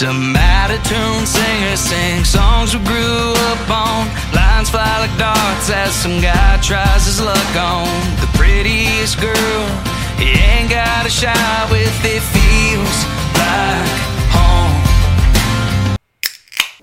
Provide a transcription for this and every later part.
Some out tune singers sing songs we grew up on. Lines fly like darts as some guy tries his luck on the prettiest girl. He ain't got a shot with it feels like home.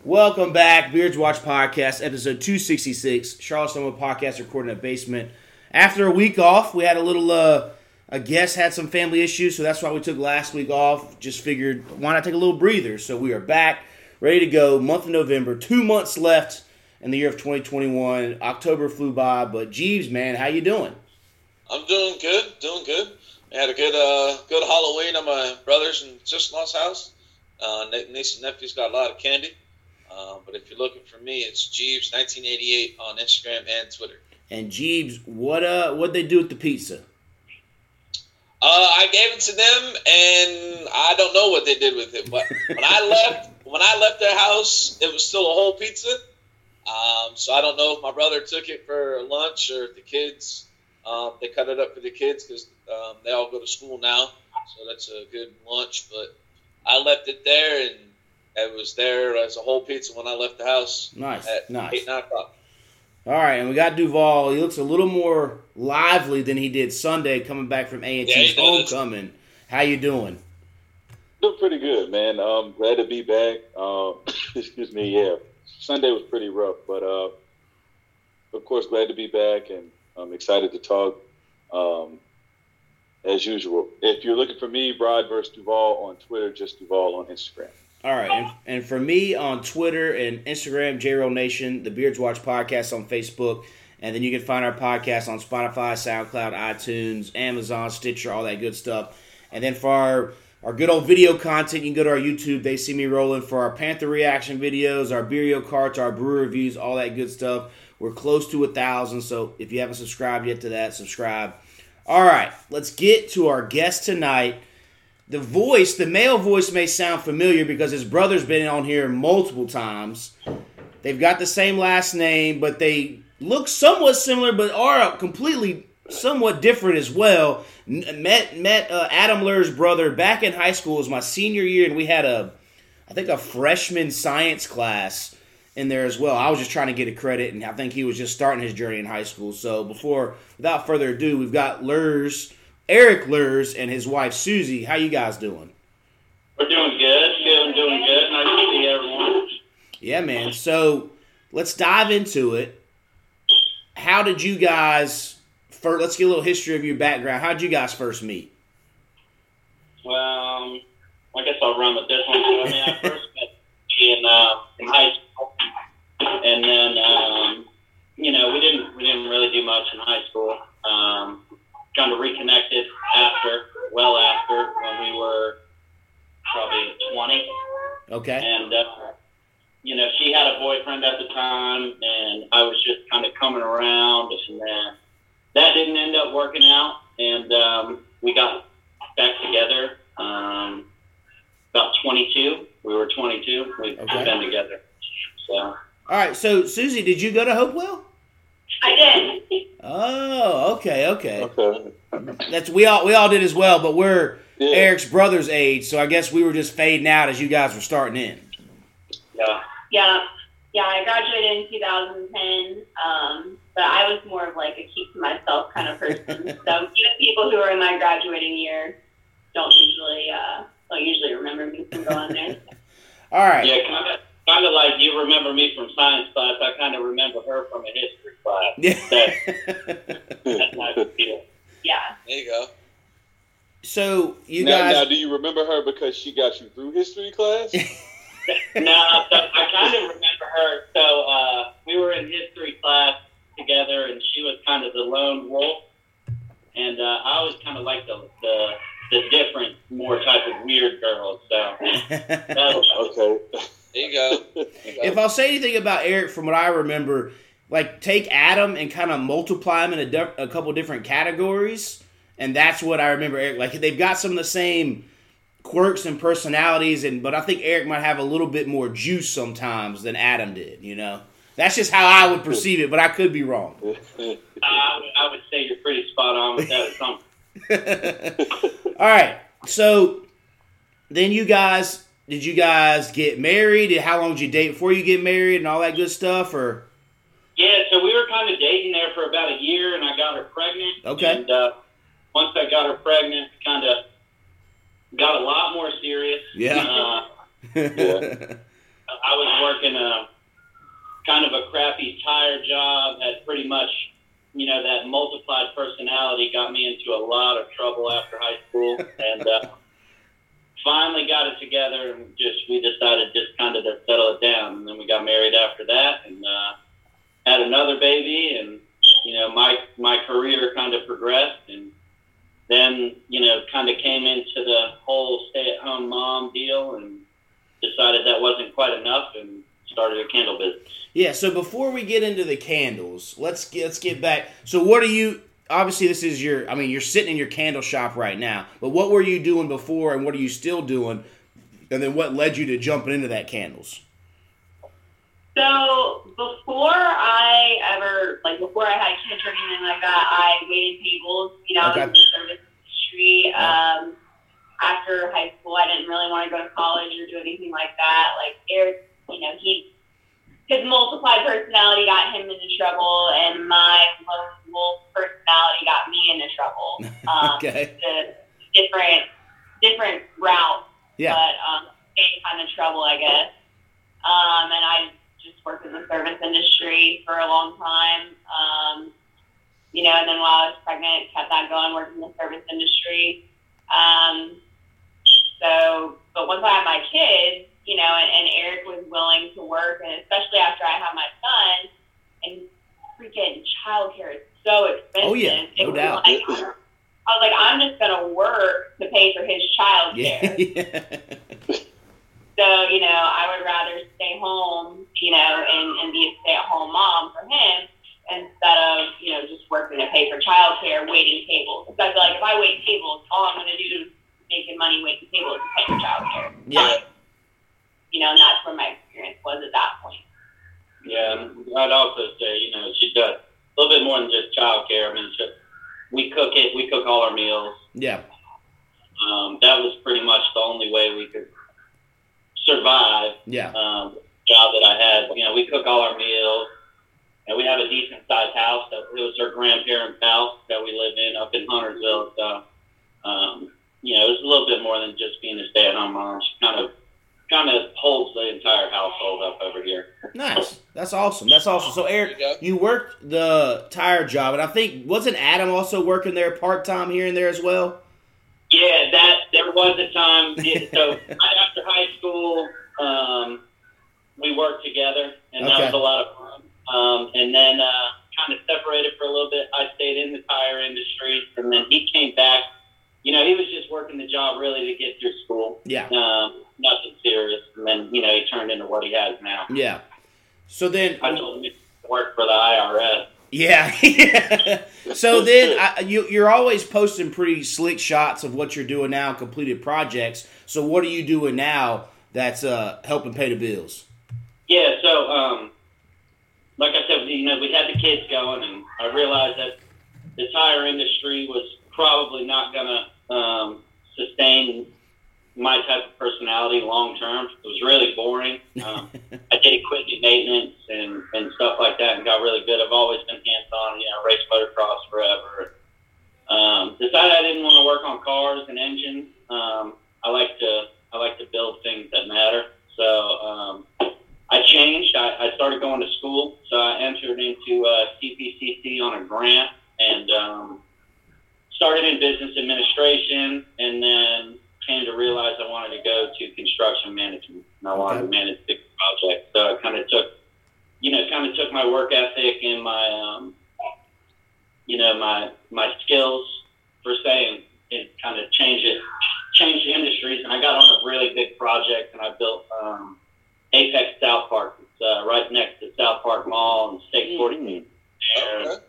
Welcome back, Beards Watch Podcast, episode 266. Charlotte Summer Podcast recording in a basement. After a week off, we had a little, uh, a guest had some family issues, so that's why we took last week off. Just figured, why not take a little breather? So we are back, ready to go. Month of November, two months left in the year of 2021. October flew by, but Jeebs, man, how you doing? I'm doing good, doing good. I had a good, uh, good Halloween at my brother's and sister-in-law's house. Uh, niece and nephew's got a lot of candy. Uh, but if you're looking for me, it's Jeebs 1988 on Instagram and Twitter. And Jeebs, what uh, what they do with the pizza? Uh, I gave it to them, and I don't know what they did with it. But when I left, when I left their house, it was still a whole pizza. Um, so I don't know if my brother took it for lunch or the kids um, they cut it up for the kids because um, they all go to school now. So that's a good lunch. But I left it there, and it was there as a whole pizza when I left the house Nice, at nice. eight nine o'clock. All right, and we got Duvall. He looks a little more lively than he did Sunday, coming back from A and Yeah, T's he does. homecoming. How you doing? Doing pretty good, man. Um, glad to be back. Um, excuse me. Yeah, Sunday was pretty rough, but uh, of course, glad to be back, and I'm excited to talk. Um, as usual, if you're looking for me, Brad versus Duvall on Twitter, just Duvall on Instagram. All right, and, and for me on Twitter and Instagram, JRoll Nation, the Beards Watch Podcast on Facebook, and then you can find our podcast on Spotify, SoundCloud, iTunes, Amazon, Stitcher, all that good stuff. And then for our our good old video content, you can go to our YouTube. They see me rolling for our Panther reaction videos, our Beerio Karts, our brew reviews, all that good stuff. We're close to a thousand, so if you haven't subscribed yet to that, subscribe. All right, let's get to our guest tonight the voice, the male voice may sound familiar because his brother's been on here multiple times. They've got the same last name, but they look somewhat similar, but are completely somewhat different as well. Met met uh, Adam Luhrs' brother back in high school. It was my senior year, and we had a, I think a freshman science class in there as well. I was just trying to get a credit, and I think he was just starting his journey in high school. So before, without further ado, we've got Luhrs, Erik Luhrs, and his wife Suzzie. How you guys doing? We're doing good. Feeling doing good. Nice to see everyone. Yeah, man. So let's dive into it. How did you guys? First, let's get a little history of your background. How did you guys first meet? Well, um, I guess I'll run with this one. So, I mean, I first met in uh, in high school, and then um, you know we didn't we didn't really do much in high school. Um, kind of reconnected after, well after when we were probably twenty. Okay. and uh, you know she had a boyfriend at the time, and I was just kind of coming around, and then that didn't end up working out, and um, we got back together. Um, about 22, we were 22. We've Okay. been together, so All right. So Suzzie, did you go to Hopewell? I did. Oh, okay, okay. Okay. That's we all we all did as well, but we're Yeah. Erik's brother's age, so I guess we were just fading out as you guys were starting in. yeah. Yeah. Yeah, I graduated in 2010, um, but I was more of like a keep to myself kind of person. so even people who are in my graduating year don't usually uh, don't usually remember me from going there. All right. Yeah, kind of, like you remember me from science class. I kind of remember her from a history class. Yeah. That's how I feel. Yeah. There you go. so you now, guys now, do you remember her because she got you through history class? no, so I kind of remember her. So uh, we were in history class together, and she was kind of the lone wolf. And uh, I always kind of like the, the the different, more type of weird girls. So that okay. There you go. There you go. if I'll say anything about Erik from what I remember, like take Adam and kind of multiply him in a, di- a couple different categories, and that's what I remember. Erik like they've got some of the same quirks and personalities, and but I think Erik might have a little bit more juice sometimes than Adam did. You know, that's just how I would perceive it, but I could be wrong. I, would- I would say you're pretty spot on with that. Some All right, so then you guys did you guys get married? How long did you date before you get married and all that good stuff? Or Yeah, so we were kind of dating there for about a year, and I got her pregnant. Okay. And uh, once I got her pregnant, kind of got a lot more serious. Yeah. Uh, I was working a kind of a crappy tire job. Had pretty much, you know, that multiplied personality got me into a lot of trouble after high school, and uh, finally got it together. And just we decided just kind of to settle it down, and then we got married after that, and uh, had another baby, and you know, my my career kind of progressed, and then you know, kind of came into the whole stay-at-home mom deal, and decided that wasn't quite enough, and started a candle business. yeah. So before we get into the candles, let's get, let's get back. So what are you? Obviously, this is your. I mean, you're sitting in your candle shop right now. But what were you doing before, and what are you still doing? And then what led you to jumping into that candles? So before I ever, like before I had kids or anything like that, I waited tables. You know, I was Okay. in the service industry. Um, after high school, I didn't really want to go to college or do anything like that. Like Erik, you know, he his multiplied personality got him into trouble, and my lone wolf personality got me into trouble. Um, Okay. The different different routes Yeah. but um, same kind of trouble, I guess. Um, and I just worked in the service industry for a long time. Um, you know, and then while I was pregnant, kept that going, worked in the service industry. Um, so, but once I had my kids, you know, and, and Erik was willing to work, and especially after I had my son, and freaking childcare is so expensive. Oh, yeah, no doubt. like- I was like, I'm just gonna work to pay for his childcare. Yeah. So, you know, I would rather stay home, you know, and, and be a stay at home mom for him instead of, you know, just working to pay for childcare, waiting tables. Because I feel like if I wait tables, all I'm going to do is making money waiting tables to pay for childcare. Yeah. You know, and that's where my experience was at that point. Yeah, I'd also say, you know, she does a little bit more than just childcare. I mean, she, we cook it. We cook all our meals. yeah. Um, that was pretty much the only way we could survive. Yeah. Um, job that I had, you know, we cook all our meals, and we have a decent sized house. That it was her grandparents' house that we live in up in Huntersville. So, um, you know, it was a little bit more than just being a stay at home mom. She kind of kind of holds the entire household up over here. Nice. That's awesome. That's awesome. So Erik, you you worked the tire job, and I think wasn't Adam also working there part time here and there as well? Yeah, that there was a time. Yeah, so right after high school, um, we worked together, and that Okay. was a lot of fun. Um, and then uh, kind of separated for a little bit. I stayed in the tire industry, and then he came back. You know, he was just working the job really to get through school. Yeah. Um, nothing serious. And then you know he turned into what he has now. Yeah. So then, I told him work for the IRS. yeah. so then, I, you, you're always posting pretty slick shots of what you're doing now, completed projects. So what are you doing now that's uh, helping pay the bills? Yeah, so um, like I said, you know, we had the kids going, and I realized that the tire industry was probably not going to um, sustain my type of personality long term. It was really boring. Um, I did equipment maintenance and, and stuff like that, and got really good. I've always been hands on, you know, race motocross forever. Um, decided I didn't want to work on cars and engines. Um, I like to I like to build things that matter. So um, I changed. I, I started going to school. So I entered into uh, CPCC on a grant and um, started in business administration, and then came to realize I wanted to go to construction management, and I wanted to manage big projects. So I kind of took, you know, kind of took my work ethic and my, um, you know, my my skills for saying and kind of change it, change the industries. And I got on a really big project, and I built um, Apex South Park. It's uh, right next to South Park Mall and State 40 there. Okay.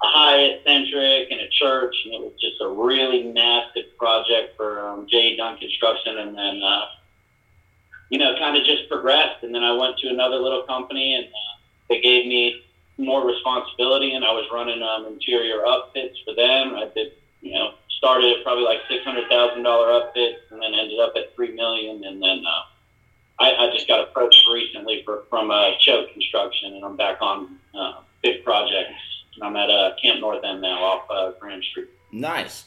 A Hyatt centric and a church, and it was just a really massive project for um, J. Dunn Construction, and then uh, you know, kind of just progressed. And then I went to another little company, and uh, they gave me more responsibility, and I was running um, interior upfits for them. I did, you know, started at probably like six hundred thousand dollar upfit, and then ended up at three million, and then uh, I, I just got approached recently for, from uh, Choke Construction, and I'm back on uh, big projects. And I'm at uh, Camp North End now, off uh, Grand Street. Nice.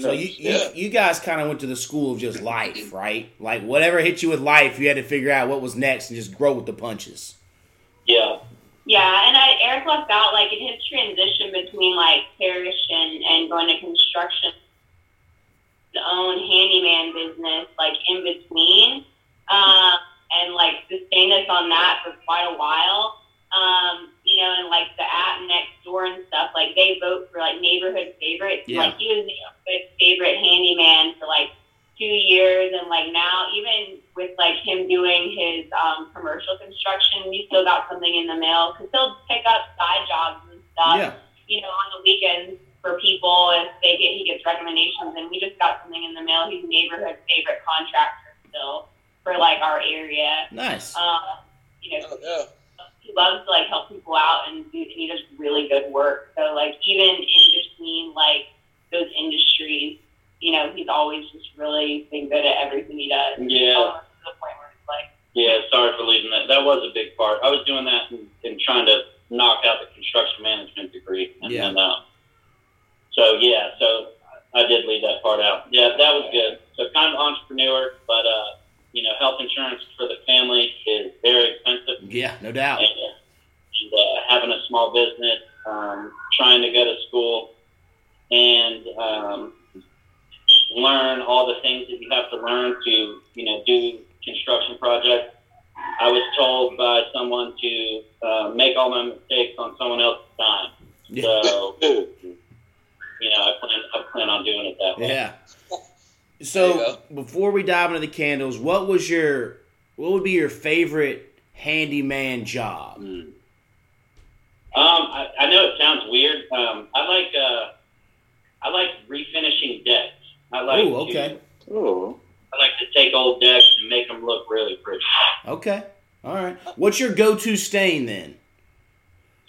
So you, Yeah. you you guys kind of went to the school of just life, right? Like whatever hit you with life, you had to figure out what was next and just grow with the punches. Yeah, Yeah, and I, Erik left out like in his transition between like parish and, and going to construction, his own handyman business, like in between, um, and like sustained us on that for quite a while. Um, you know, and like the app Nextdoor and stuff, like they vote for like neighborhood favorites. Yeah. Like he was neighborhood favorite handyman for like two years, and like now even with like him doing his um, commercial construction, we still got something in the mail because he'll pick up side jobs and stuff. Yeah. You know, on the weekends for people if they get he gets recommendations, and we just got something in the mail. He's neighborhood favorite contractor still for like our area. Nice. Um, you know, Oh, yeah. He loves to like help people out and, do, and he does really good work. So like even in between like those industries, you know, he's always just really been good at everything he does. yeah. Almost to the point where it's like, Yeah, sorry for leaving that. That was a big part. I was doing that and, and trying to knock out the construction management degree, and Yeah. then um, so yeah, so I did leave that part out. Yeah, that was good. So kind of entrepreneur, but uh, you know, health insurance for the family is very expensive, Yeah, no doubt. and, and uh, having a small business, um, trying to go to school, and um, learn all the things that you have to learn to, you know, do construction projects. I was told by someone to uh, make all my mistakes on someone else's time. Yeah. So, you know, I plan, I plan on doing it that way. Yeah. So before we dive into the candles, what was your what would be your favorite handyman job? Um, I, I know it sounds weird. Um, I like uh, I like refinishing decks. I like Oh, okay. To, Oh, I like to take old decks and make them look really pretty. Okay. All right. What's your go-to stain then?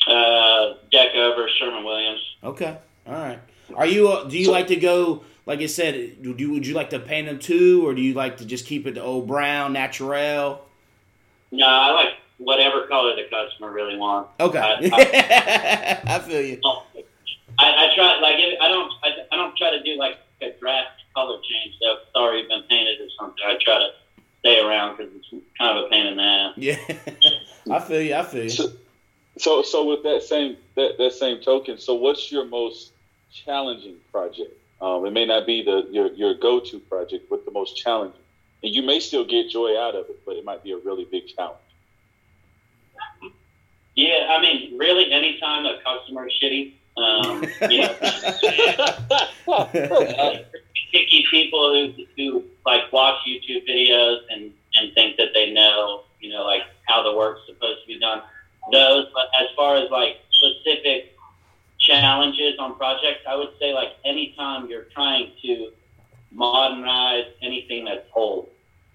Uh, deck over Sherwin-Williams. Okay. All right. Are you? Uh, do you like to go? Like I said, would you would you like to paint them too, or do you like to just keep it the old brown, natural? No, I like whatever color the customer really wants. Okay. I- I feel you. I, I try like if, I don't I, I don't try to do like a draft color change though. It's already been painted or something. I try to stay around because it's kind of a pain in the ass. Yeah. I feel you. I feel you. So, so so with that same that, that same token, so what's your most challenging project? Um, it may not be the your your go to project, but the most challenging, and you may still get joy out of it, but it might be a really big challenge. Yeah, I mean, really, anytime a customer is shitty, um, you know, picky people who who like watch YouTube videos and and think that they know, you know, like how the work's supposed to be done. Those, but as far as like specific challenges on projects, I would say like anytime you're trying to modernize anything that's old.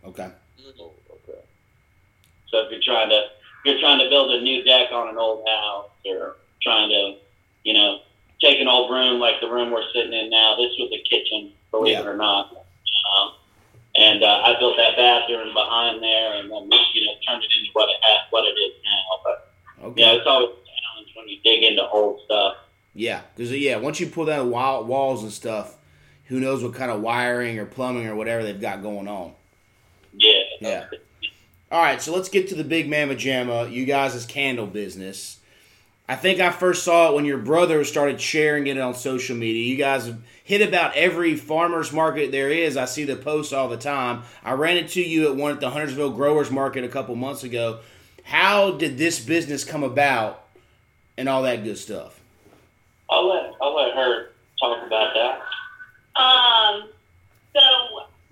Okay. Oh, okay. So if you're trying to if you're trying to build a new deck on an old house or trying to, you know, take an old room like the room we're sitting in now. This was a kitchen, believe Yeah. it or not. Um, and uh, I built that bathroom behind there, and then you know turned it into what it had, what it is now. But Okay. yeah, it's always a challenge when you dig into old stuff. Yeah, because yeah, once you pull down wall, walls and stuff, who knows what kind of wiring or plumbing or whatever they've got going on. Yeah. Yeah. All right, so let's get to the big mamma jamma. You guys' candle business. I think I first saw it when your brother started sharing it on social media. You guys hit about every farmers market there is. I see the posts all the time. I ran into you at one at the Huntersville Growers Market a couple months ago. How did this business come about and all that good stuff? I'll let I'll let her talk about that. Um, so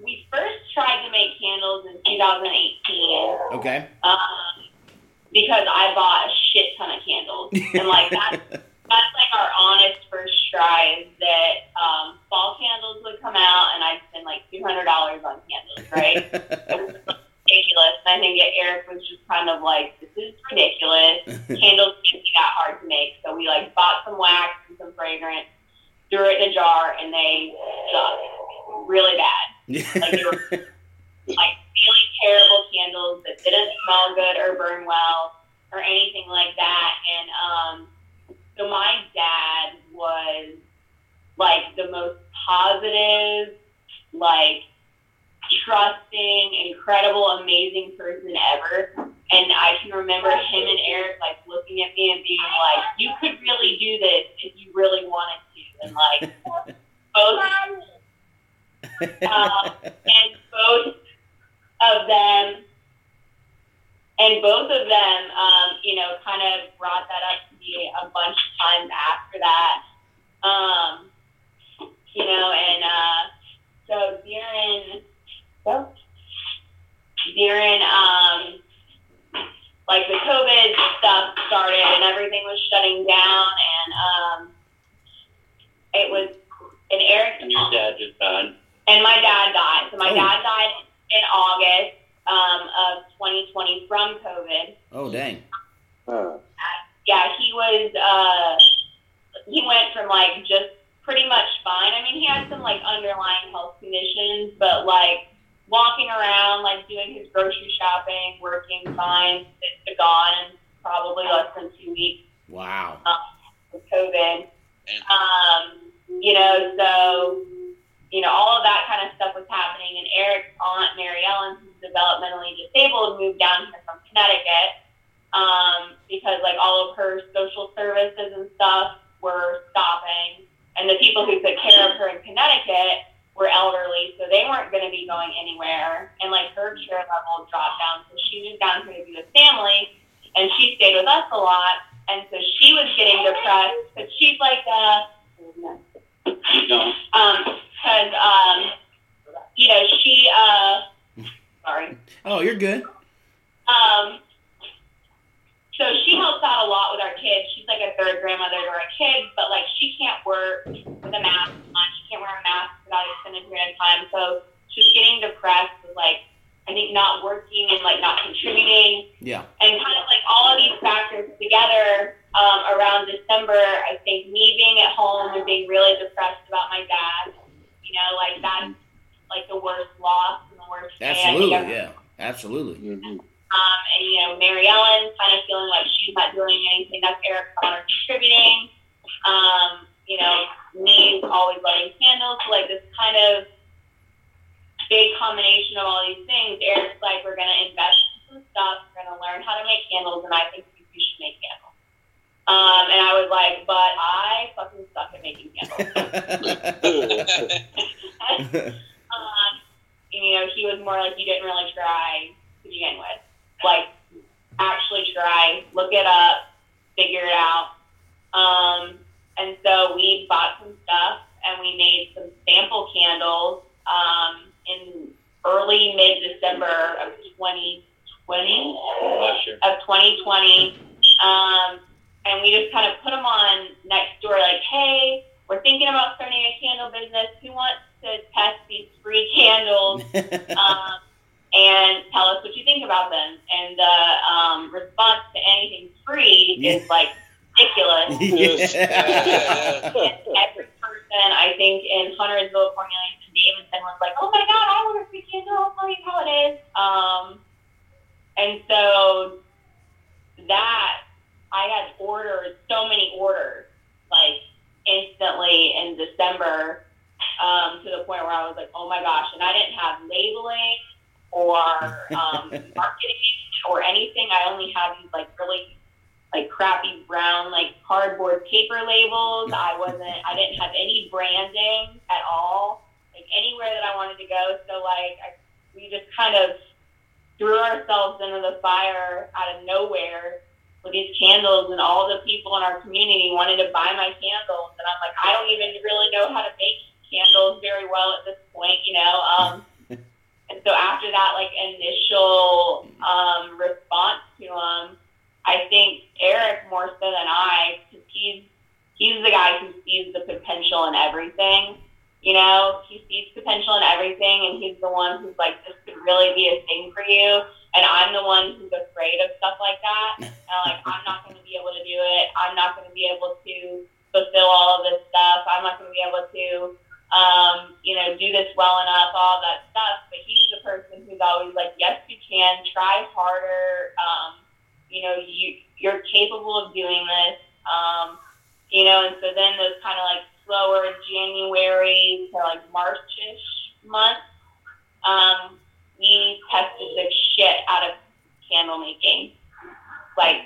we first tried to make candles in 2018 Okay. um, because I bought a shit ton of candles, and like that's that's like our honest first try is that um, fall candles would come out, and I'd spend like two hundred dollars on candles, right? ridiculous. And I think that Erik was just kind of like, this is ridiculous. Candles can't be that hard to make. So we like bought some wax and some fragrance, threw it in a jar, and they sucked really bad. Like they were like really terrible candles that didn't smell good or burn well or anything like that. And um, so my dad was like the most positive, like trusting, incredible, amazing person ever. And I can remember him and Erik like looking at me and being like, "You could really do this if you really wanted to." And like both, um, and both of them, and both of them, um, you know, kind of brought that up to me a bunch of times after that. Um, you know, and uh, so during so during um, like the COVID stuff started and everything was shutting down, and um, it was and Erik And your dad just died. and my dad died. So my Oh. dad died in August um, of 2020 from COVID. oh dang. Huh. Yeah, he was. Uh, he went from like just pretty much fine. I mean, he had some like underlying health conditions, but like walking around, like doing his grocery shopping, working fine, to gone probably less than two weeks Wow. with COVID. Um, you know, so you know, all of that kind of stuff was happening. And Erik's aunt, Mary Ellen, who's developmentally disabled, moved down here from Connecticut um, because like all of her social services and stuff were stopping, and the people who took care of her in Connecticut were elderly, so they weren't going to be going anywhere. And like her care level dropped down, so she moved down here to be with family, and she stayed with us a lot. And so she was getting depressed, but she's like, uh, No. um, because um, you know she uh, sorry, Oh, you're good. um, so she helps out a lot with our kids. She's like a third grandmother to our kids, but like she can't work with a mask on. She can't wear a mask without an extended period of time. So she's getting depressed with like I think not working and like not contributing Yeah. and kind of like all of these factors together um, around December, I think me being at home and being really depressed about my dad, you know, like that's like the worst loss and the worst. day. I think Absolutely. I've- Yeah. Absolutely. Mhm. Um, and you know, Mary Ellen kind of feeling like she's not doing anything. That's Eric Connor contributing. Um, you know, me always lighting candles. So like this kind of big combination of all these things. Erik's like, we're going to invest in some stuff. We're going to learn how to make candles, and I think we should make candles. Um, and I was like, but I fucking suck at making candles. um, and, you know, he was more like, you didn't really try to begin with. Like, actually try, look it up, figure it out. Um, and so we bought some stuff and we made some sample candles um, in early mid December of 2020 of 2020. Um, and we just kind of put them on Nextdoor, like, hey, we're thinking about starting a candle business. Who wants to test these free candles um, and tell us what you think about them? And the um, response to anything free is like ridiculous. Yeah. And every person, I think, in Huntersville, Formulation Davidson was like, oh my God, I want a free candle. I'll tell you how it is. Um, and so that, I had ordered so many orders, like instantly in December, um, to the point where I was like, oh my gosh. And I didn't have labeling or um, marketing or anything. I only had these like really like crappy brown like cardboard paper labels. I wasn't I didn't have any branding at all, like anywhere that I wanted to go. So like I, we just kind of threw ourselves into the fire out of nowhere with these candles and all the people in our community wanted to buy my candles and I'm like, I don't even really know how to make candles very well at this point, you know. Um and so after that like initial um response to them I think Erik more so than I, because he's he's the guy who sees the potential in everything. You know, he sees potential in everything, and he's the one who's like, this could really be a thing for you. And I'm the one who's afraid of stuff like that. And like, I'm not going to be able to do it. I'm not going to be able to fulfill all of this stuff. I'm not going to be able to um, you know, do this well enough, all that stuff. But he's the person who's always like, yes, you can, try harder. Um, you know, you you're capable of doing this. Um, you know, and so then those kind of like slower January to like Marchish months, um, we tested the shit out of candle making, like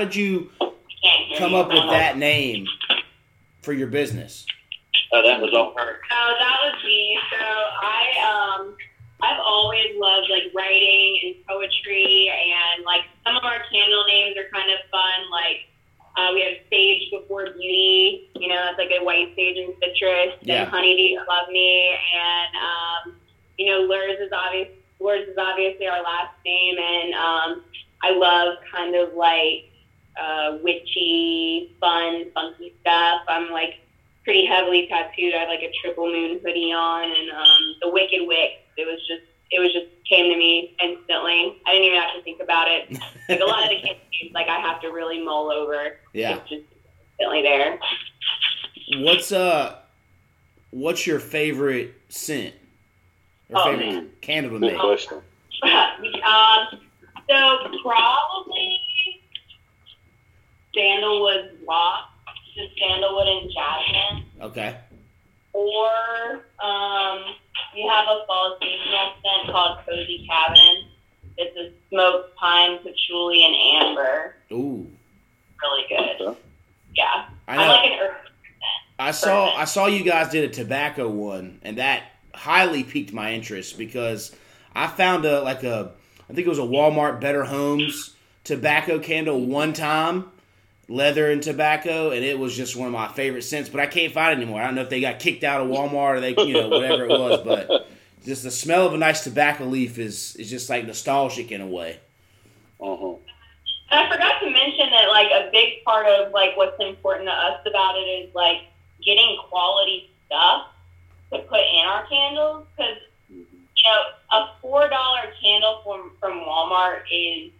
did you come up with that name for your business? Oh, that was all her. Oh, what's your favorite scent? Or oh, favorite man. candle Good make? question. um, so probably sandalwood rock, just sandalwood and jasmine. Okay. Or um, we have a fall seasonal scent called Cozy Cabin. It's a smoked pine, patchouli, and amber. Ooh. Really good. Yeah. I, I like an earth. I saw I saw you guys did a tobacco one, and that highly piqued my interest because I found a like a I think it was a Walmart Better Homes tobacco candle one time, leather and tobacco, and it was just one of my favorite scents. But I can't find it anymore. I don't know if they got kicked out of Walmart or they you know whatever it was, but just the smell of a nice tobacco leaf is is just like nostalgic in a way. Uh huh. And I forgot to mention that like a big part of like what's important to us about it is like getting quality stuff to put in our candles because you know a four dollar candle from from Walmart is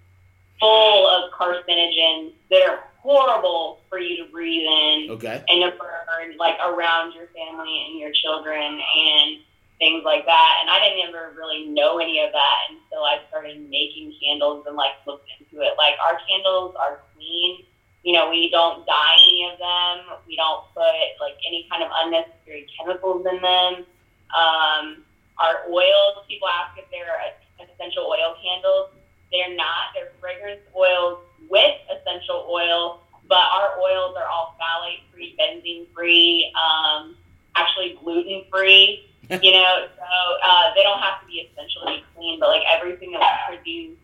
full of carcinogens that are horrible for you to breathe in Okay. and to burn like around your family and your children and things like that. And I didn't ever really know any of that until I started making candles and like looked into it. Like our candles are clean. You know, we don't dye any of them. We don't put like any kind of unnecessary chemicals in them. Um, our oils, people ask if they're essential oil candles. They're not. They're fragrance oils with essential oil, but our oils are all phthalate free, benzene free, um, actually gluten free. you know, so uh, they don't have to be essentially clean, but like everything that we produce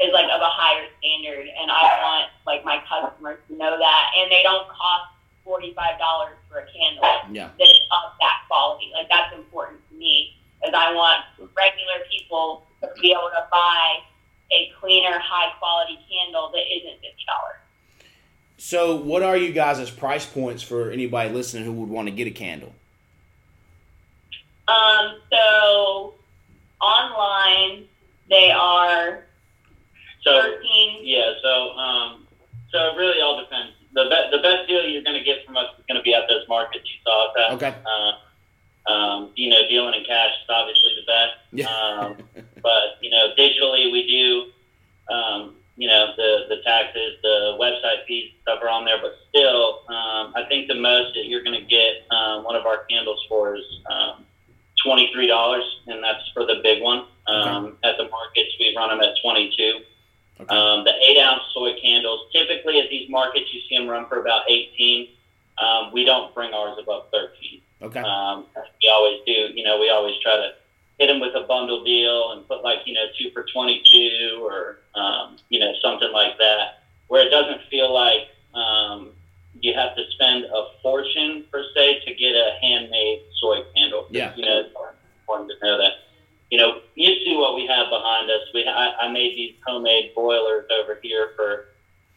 is like of a higher standard, and I want like my customers to know that, and they don't cost forty five dollars for a candle Yeah. that's of that quality. Like that's important to me, because I want regular people to be able to buy a cleaner, high quality candle that isn't fifty dollars. So, what are you guys' price points for anybody listening who would want to get a candle? Um, so online they are So thirteen. yeah, so um, so it really all depends. The be- the best deal you're going to get from us is going to be at those markets you saw us at. Okay. Uh, um, you know, dealing in cash is obviously the best. Yeah. Um, but you know, digitally we do. Um, you know, the the taxes, the website fees, stuff are on there. But still, um, I think the most that you're going to get um, one of our candles for is um, twenty three dollars, and that's for the big one. Um, At the markets, we run them at twenty two. Okay. Um, the eight ounce soy candles, typically at these markets, you see them run for about 18. Um, we don't bring ours above 13. Okay. Um, we always do. You know, we always try to hit them with a bundle deal and put like, you know, two for 22 or, um, you know, something like that, where it doesn't feel like um, you have to spend a fortune per se to get a handmade soy candle. Yeah. You know, it's important to know that you know, you see what we have behind us. We I, I made these homemade boilers over here for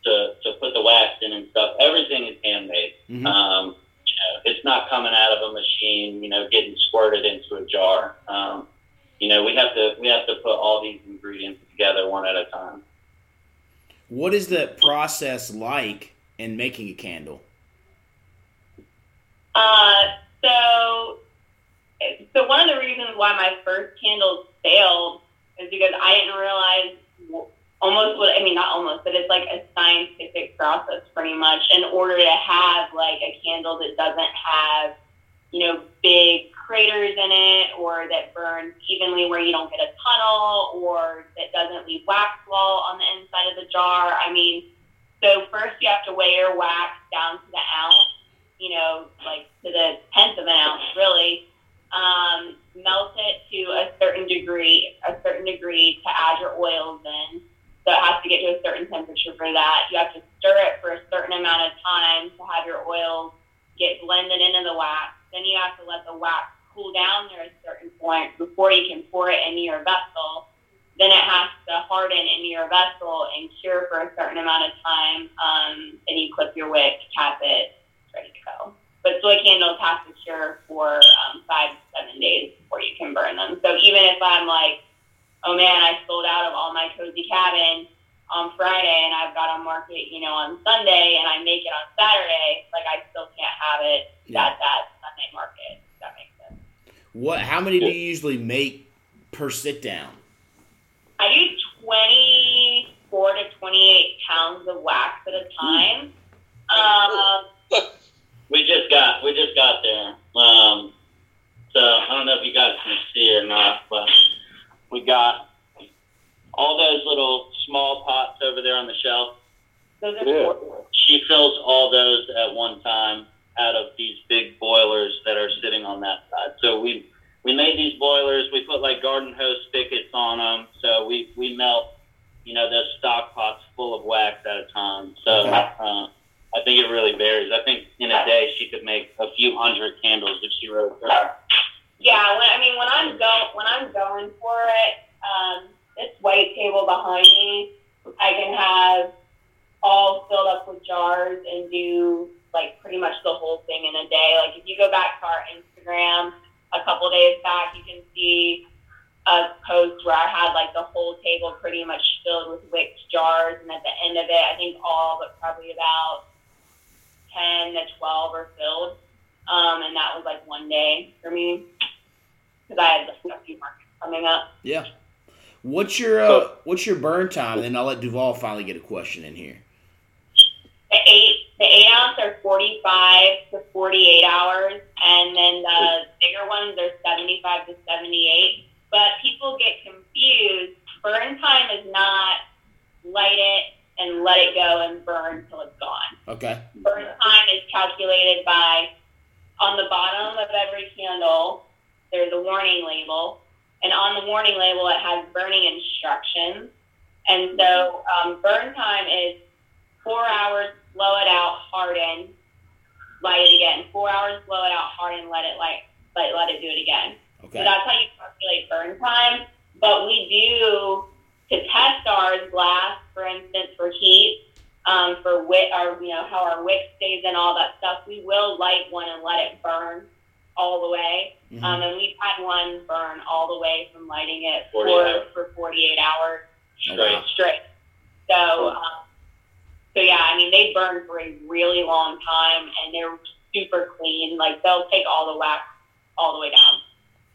to to put the wax in and stuff. Everything is handmade. Mhm. Um, you know, it's not coming out of a machine. You know, getting squirted into a jar. Um, you know, we have to we have to put all these ingredients together one at a time. What is the process like in making a candle? Uh, so, so one of the reasons why my first candles failed is because I didn't realize almost what I mean, not almost, but it's like a scientific process pretty much in order to have like a candle that doesn't have, you know, big craters in it or that burns evenly where you don't get a tunnel or that doesn't leave wax wall on the inside of the jar. I mean, so first you have to weigh your wax down to the ounce you know, like to the tenth of an ounce, really. Um, melt it to a certain degree, a certain degree to add your oils in. So it has to get to a certain temperature for that. You have to stir it for a certain amount of time to have your oils get blended into the wax. Then you have to let the wax cool down there a certain point before you can pour it into your vessel. Then it has to harden into your vessel and cure for a certain amount of time. Um, then you clip your wick, cap it, ready to go. But soy candles have to cure for um, five to seven days before you can burn them. So even if I'm like, oh man, I sold out of all my cozy cabin on Friday and I've got a market, you know, on Sunday and I make it on Saturday, like I still can't have it Yeah. at that Sunday market. If that makes sense. What? How many do you usually make per sit down? I do 24 to 28 pounds of wax at a time. Um, We just got we just got there. Um, so I don't know if you guys can see or not, but we got all those little small pots over there on the shelf. those Yeah. She fills all those at one time out of these big boilers that are sitting on that side. So we we made these boilers. We put like garden hose spigots on them. So we we melt you know those stock pots full of wax at a time. So Okay. uh, I think it really varies. I think in a day she could make a few hundred candles if she wrote. them. Yeah, when, I mean when I'm going when I'm going for it, um, this white table behind me, I can have all filled up with jars and do like pretty much the whole thing in a day. Like if you go back to our Instagram a couple days back, you can see a post where I had like the whole table pretty much filled with Wix jars, and at the end of it, I think all but probably about ten to twelve are filled, um, and that was like one day for me because I had a few markets coming up. Yeah. What's your uh, what's your burn time? And then I'll let Duvall finally get a question in here. The eight the eight ounce are forty five to forty eight hours, and then the bigger ones are seventy five to seventy eight. But people get confused. Burn time is not light it and let it go and burn till it's gone. Okay. Burn time is calculated by on the bottom of every candle. There's a warning label, and on the warning label it has burning instructions. And so um, burn time is four hours, blow it out, harden, light it again. Four hours, blow it out, harden, let it light, let let it do it again. So Okay. that's how you calculate burn time. But we do to test ours glass, for instance, for heat, um, for wick, our you know how our wick stays and all that stuff. We will light one and let it burn all the way. Mhm. Um, and we've had one burn all the way from lighting it 40 for hours. for 48 hours Oh, Straight. wow. straight. So, um, so yeah, I mean, they burn for a really long time, and they're super clean. Like they'll take all the wax all the way down.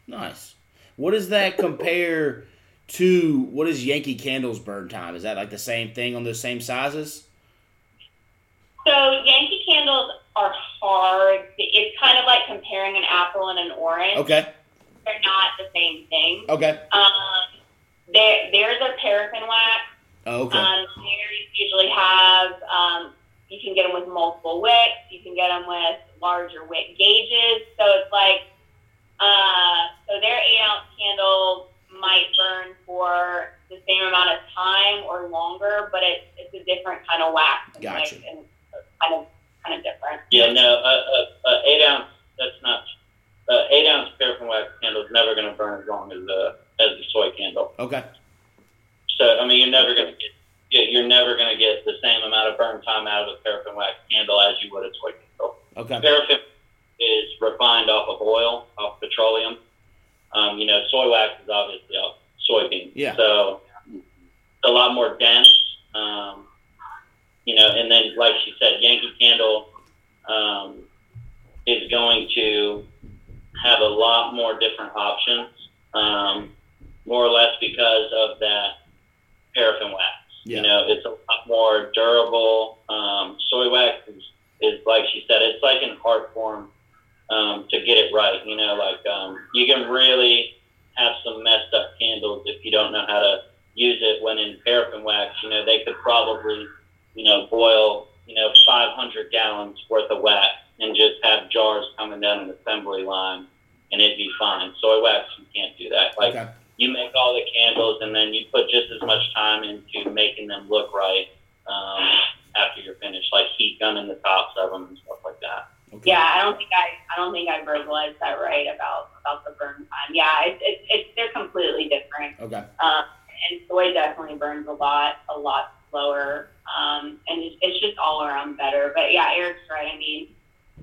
Nice. What does that compare to? What is Yankee Candle's burn time? Is that like the same thing on those same sizes? So Yankee candles are hard. It's kind of like comparing an apple and an orange. Okay. They're not the same thing. Okay. Um, there, there's a paraffin wax. Oh, okay. Um, theirs usually have, um, you can get them with multiple wicks. You can get them with larger wick gauges. So it's like, uh, so their eight ounce candle might burn for the same amount of time or longer, but it's it's a different kind of wax. and Gotcha. wick, And kind of kind of different. Yeah, no, a, a, a eight ounce. That's not. A eight ounce paraffin wax candle is never going to burn as long as the as the soy candle. Okay. So I mean, you're never going to get. Yeah, you're never going to get the same amount of burn time out of a paraffin wax candle as you would a soy candle. Okay. Paraffin is refined off of oil, off petroleum. Um, you know, soy wax is obviously off soybean. Yeah. So it's a lot more dense. Um, you know, and then like she said, Yankee Candle um, is going to have a lot more different options, um, more or less because of that paraffin wax. Yeah. You know, it's a lot more durable. Um, soy wax is, is like she said, it's like an art form um, to get it right. You know, like um, you can really have some messed up candles if you don't know how to use it. When in paraffin wax, you know, they could probably, you know, boil, you know, 500 gallons worth of wax and just have jars coming down an assembly line, and it'd be fine. Soy wax, you can't do that. Like Okay. you make all the candles, and then you put just as much time into making them look right um, after you're finished, like heat gunning the tops of them and stuff like that. Okay. Yeah, I don't think I I don't think I verbalized that right about about the burn time. Yeah, it's it's, it's they're completely different. Okay. Um, and soy definitely burns a lot a lot slower. Um, and it's, it's just all around better. But yeah, Erik's right. I mean,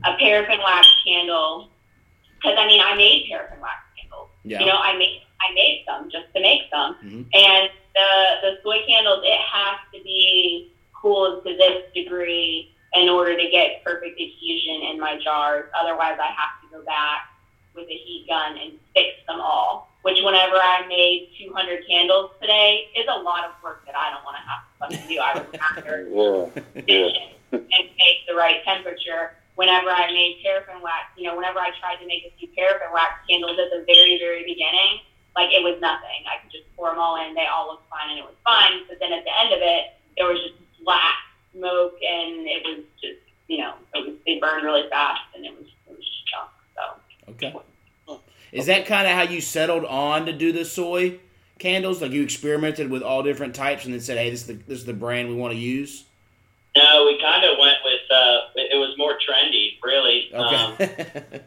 a paraffin wax candle, because I mean I made paraffin wax candles. Yeah. You know, I made I made some just to make some. Mhm. And the the soy candles, it has to be cooled to this degree in order to get perfect adhesion in my jars. Otherwise, I have to go back with a heat gun and fix them all. Which, whenever I made 200 candles today, is a lot of work that I don't want to have to do. I would rather Yeah. Yeah. and make the right temperature. Whenever I made paraffin wax, you know, whenever I tried to make a few paraffin wax candles at the very, very beginning, like it was nothing. I could just pour them all in. They all looked fine and it was fine. But then at the end of it, it was just black smoke and it was just, you know, it was, they burned really fast and it was, it was just junk. So. Okay. Is that kind of how you settled on to do the soy candles? Like you experimented with all different types and then said, "Hey, this is the this is the brand we want to use." No, we kind of went with. Uh, it it was more trendy, really. Um, Okay.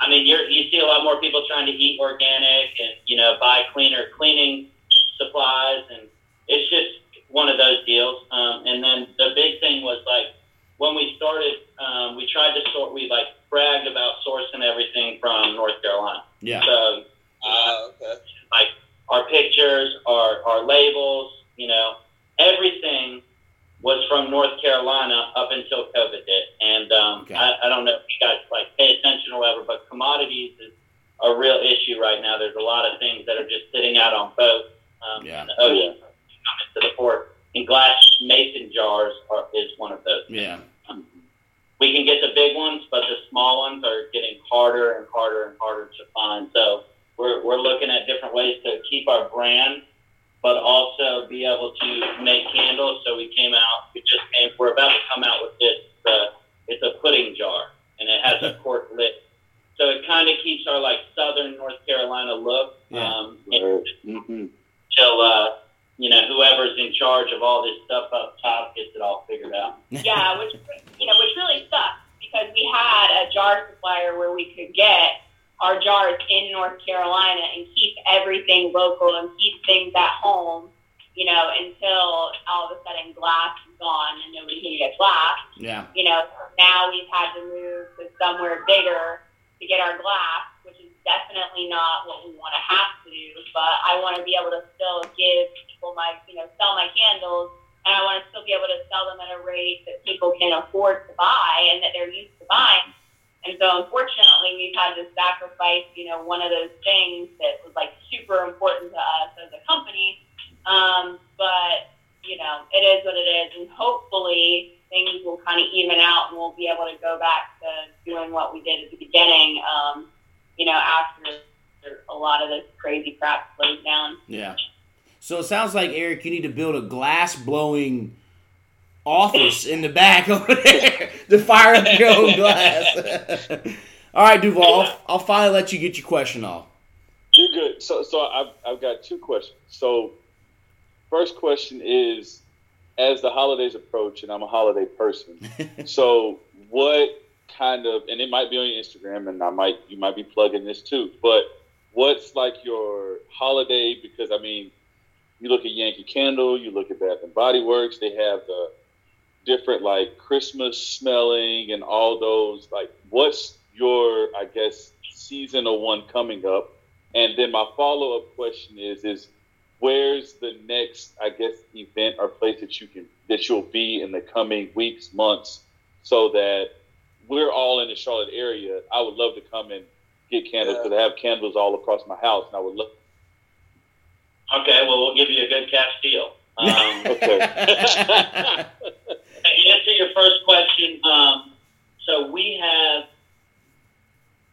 I mean, you're, you see a lot more people trying to eat organic and you know buy cleaner cleaning supplies, and it's just one of those deals. Um, and then the big thing was like when we started, um, we tried to sort. We like bragged about sourcing everything from North Carolina. Yeah. So, ah, uh, okay. like our pictures, our our labels, you know, everything was from North Carolina up until COVID hit. And um, okay. I, I don't know if you guys like pay attention or whatever, but commodities is a real issue right now. There's a lot of things that are just sitting out on boats. Um, yeah. Oh yeah coming to the port. And glass mason jars are, is one of those. Yeah. We can get the big ones, but the small ones are getting harder and harder and harder to find. So we're, we're looking at different ways to keep our brand, but also be able to make candles. So we came out, we just came, we're about to come out with this. Uh, it's a pudding jar, and it has a cork lid. So it kind of keeps our like southern North Carolina look Yeah. um, Right. hmm until uh, you know whoever's in charge of all this stuff up top gets it all figured out. yeah, which you know, which really sucks because we had a jar supplier where we could get our jars in North Carolina and keep everything local and keep things at home. You know, until all of a sudden glass is gone and nobody can get glass. Yeah. You know, now we've had to move to somewhere bigger to get our glass, which is definitely not what we want to have to do. But I want to be able to still give people my, you know, sell my candles and I want to still be able to sell them at a rate that people can afford to buy and that they're used to buying. And so, unfortunately, we've had to sacrifice, you know, one of those things that was like super important to us as a company. Um, but you know, it is what it is, and hopefully things will kind of even out, and we'll be able to go back to doing what we did at the beginning. Um, you know, after a lot of this crazy crap slows down. Yeah. So it sounds like Erik, you need to build a glass blowing office in the back over there to fire up your own glass. All right, Duvall, I'll, I'll finally let you get your question off. You're good. So, so I've, I've got two questions. So, first question is, as the holidays approach, and I'm a holiday person, so what kind of, and it might be on your Instagram, and I might, you might be plugging this too, but what's like your holiday? Because I mean, you look at Yankee Candle, you look at Bath and Body Works, they have the different like Christmas smelling and all those. Like, what's your, I guess, seasonal one coming up? And then my follow up question is is where's the next I guess event or place that you can that you'll be in the coming weeks, months, so that we're all in the Charlotte area. I would love to come and get candles Yeah. because I have candles all across my house, and I would love. Okay, well we'll give you a good cash deal. Um, Okay. To answer your first question, um, so we have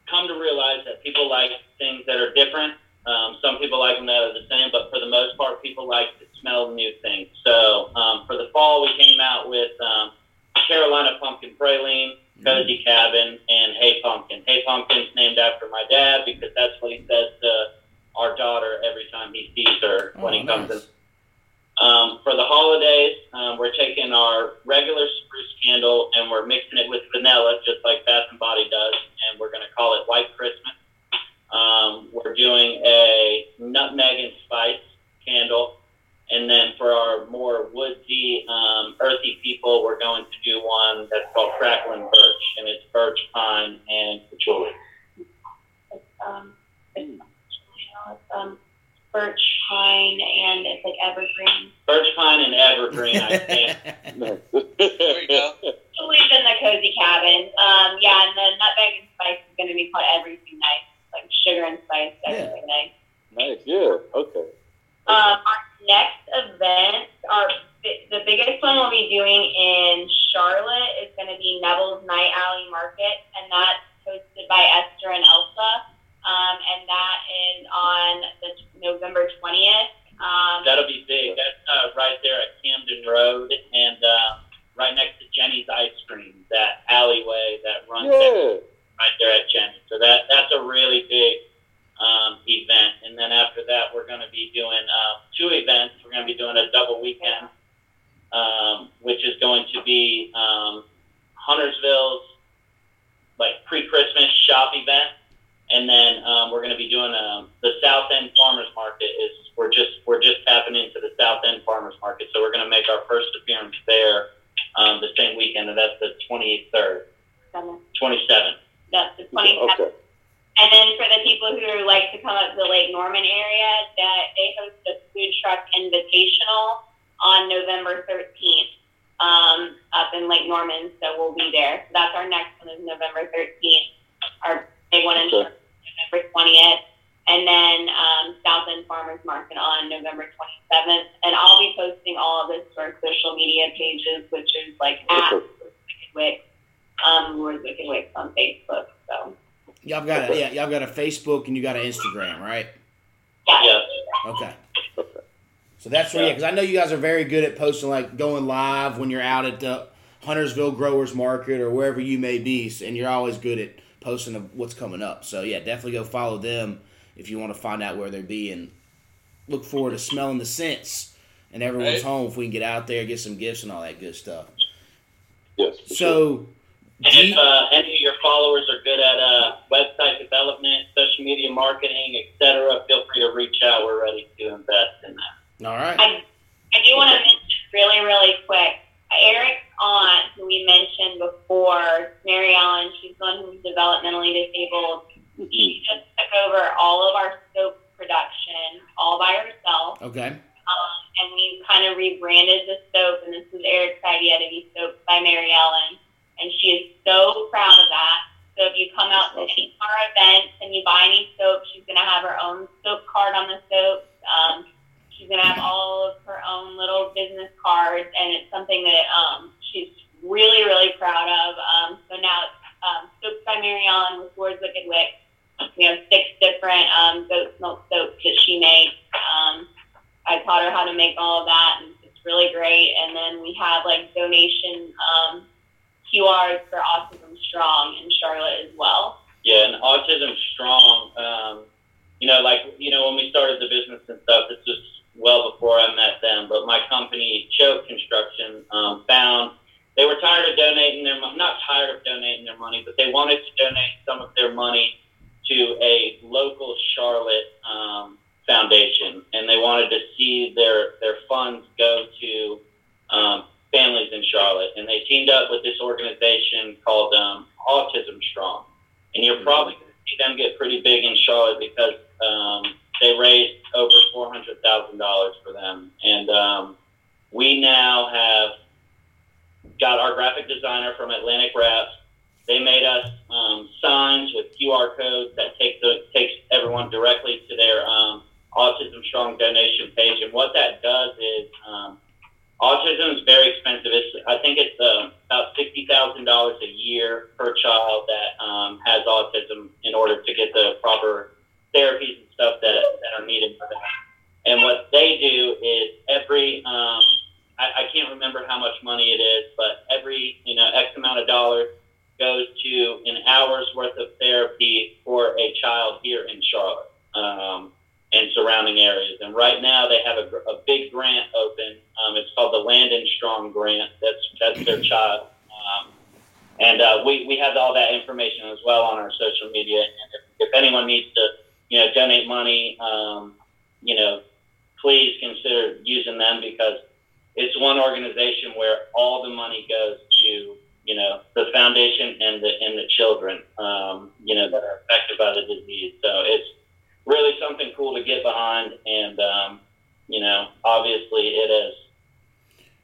come to realize that people like things that are different. Um, some people like them that are the same, but for the most part, people like to smell new things. So um, for the fall, we came out with um, Carolina Pumpkin Praline, Cozy Cabin, and Hey Pumpkin. Hey Pumpkin's named after my dad because that's what he says to our daughter every time he sees her when Oh, he comes nice. in. Um, for the holidays, um, we're taking our regular spruce candle and we're mixing it with vanilla, just like Bath and Body does, and we're going to call it White Christmas. Um, we're doing a nutmeg and spice candle, and then for our more woodsy, um, earthy people, we're going to do one that's called Crackling Facebook and you got an Instagram, right? yeah. Okay. So that's where, yeah, because I know you guys are very good at posting, like going live when you're out at the Huntersville Growers Market or wherever you may be, and you're always good at posting of what's coming up. So yeah, definitely go follow them if you want to find out where they're being. look forward to smelling the scents and everyone's Right. home if we can get out there, get some gifts and all that good stuff. Yes. for sure. So, And if uh, any of your followers are good at uh, website development, social media marketing, etc., feel free to reach out. We're ready to invest in that. all right, I, I do want to mention really, really quick. Erik's aunt, who we mentioned before, Mary Ellen, she's the one who's developmentally disabled. She just took over all of our soap production all by herself. okay, Um, and we kind of rebranded the soap, and this was Erik's idea to be Soap by Mary Ellen. And she is so proud of that. So if you come out to any of our events and you buy any soap, she's going to have her own soap card on the soap. Um, she's going to have all of her own little business cards, and it's something that um, she's really, really proud of. Um, so now it's um, Soap by Mary Ellen with Luhrs Wicked Wicks. We have six different um, goat's milk soaps that she makes. Um, I taught her how to make all of that, and it's really great. And then we have like donation um, QRs for Autism Strong in Charlotte as well. Yeah, and Autism Strong, um, you know, like, you know, when we started the business and stuff, this was well before I met them, but my company, Choke Construction, um, found they were tired of donating their money, not tired of donating their money, but they wanted to donate some of their money to a local Charlotte um, foundation, and they wanted to see their, their funds go to um, families in Charlotte, and they teamed up with this organization called um, Autism Strong. And you're probably going to see them get pretty big in Charlotte because um, they raised over four hundred thousand dollars for them, and um, we now have got our graphic designer from Atlantic Wraps. They made us um, signs with QR codes that take the, takes everyone directly to their um, Autism Strong donation page. And what that does is um, autism is very expensive. It's, I think it's uh, about sixty thousand dollars a year per child that um, has autism in order to get the proper therapies and stuff that, that are needed for that. And what they do is every um, I, I can't remember how much money it is, but every you know X amount of dollars goes to an hour's worth of therapy for a child here in Charlotte um, and surrounding areas. And right now they have a, a big grant open. Um, it's called the Landon Strong Grant. That's that's their child. Um, and uh, we, we have all that information as well on our social media. And if, if anyone needs to, you know, donate money, um, you know, please consider using them because it's one organization where all the money goes to, you know, the foundation and the and the children, um, you know, that are affected by the disease. So it's really something cool to get behind, and um, you know, obviously it is.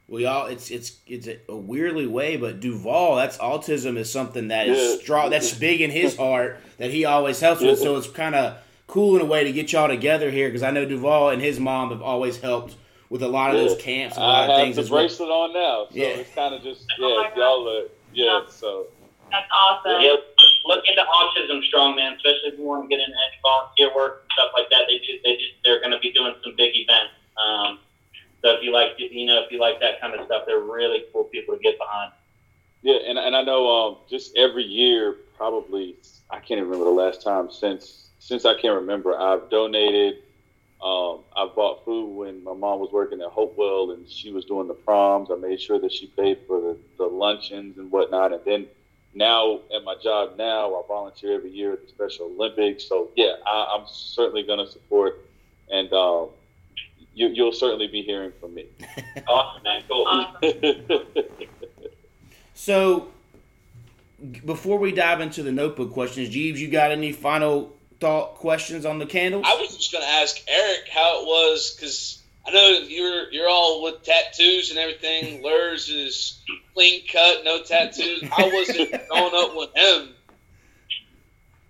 we all it's it's it's a, a weirdly way, but Duvall, that's autism is something that is Yeah. strong, that's big in his heart that he always helps with. So it's kind of cool in a way to get y'all together here because I know Duvall and his mom have always helped with a lot of Yeah. those camps, and a lot I of have things the as well. bracelet on now, so Yeah. it's kind of just Oh yeah, God. y'all are yeah. So That's awesome. Yeah, look into Autism Strong, man. Especially if you want to get into any volunteer work and stuff like that. They do. They just, they're going to be doing some big events. Um, so if you like, you know, if you like that kind of stuff, they're really cool people to get behind. yeah, and and I know um just every year probably I can't even remember the last time since since I can remember I've donated. Um, I bought food when my mom was working at Hopewell and she was doing the proms. I made sure that she paid for the, the luncheons and whatnot. And then now at my job now, I volunteer every year at the Special Olympics. So yeah, I, I'm certainly going to support, and um, you, you'll certainly be hearing from me. Awesome, man. Cool. Awesome. So before we dive into the notebook questions, Jeebs, you got any final thought questions on the candles? I was just going to ask Erik how it was because I know you're you're all with tattoos and everything. Luhrs is clean cut, no tattoos. I wasn't growing up with him?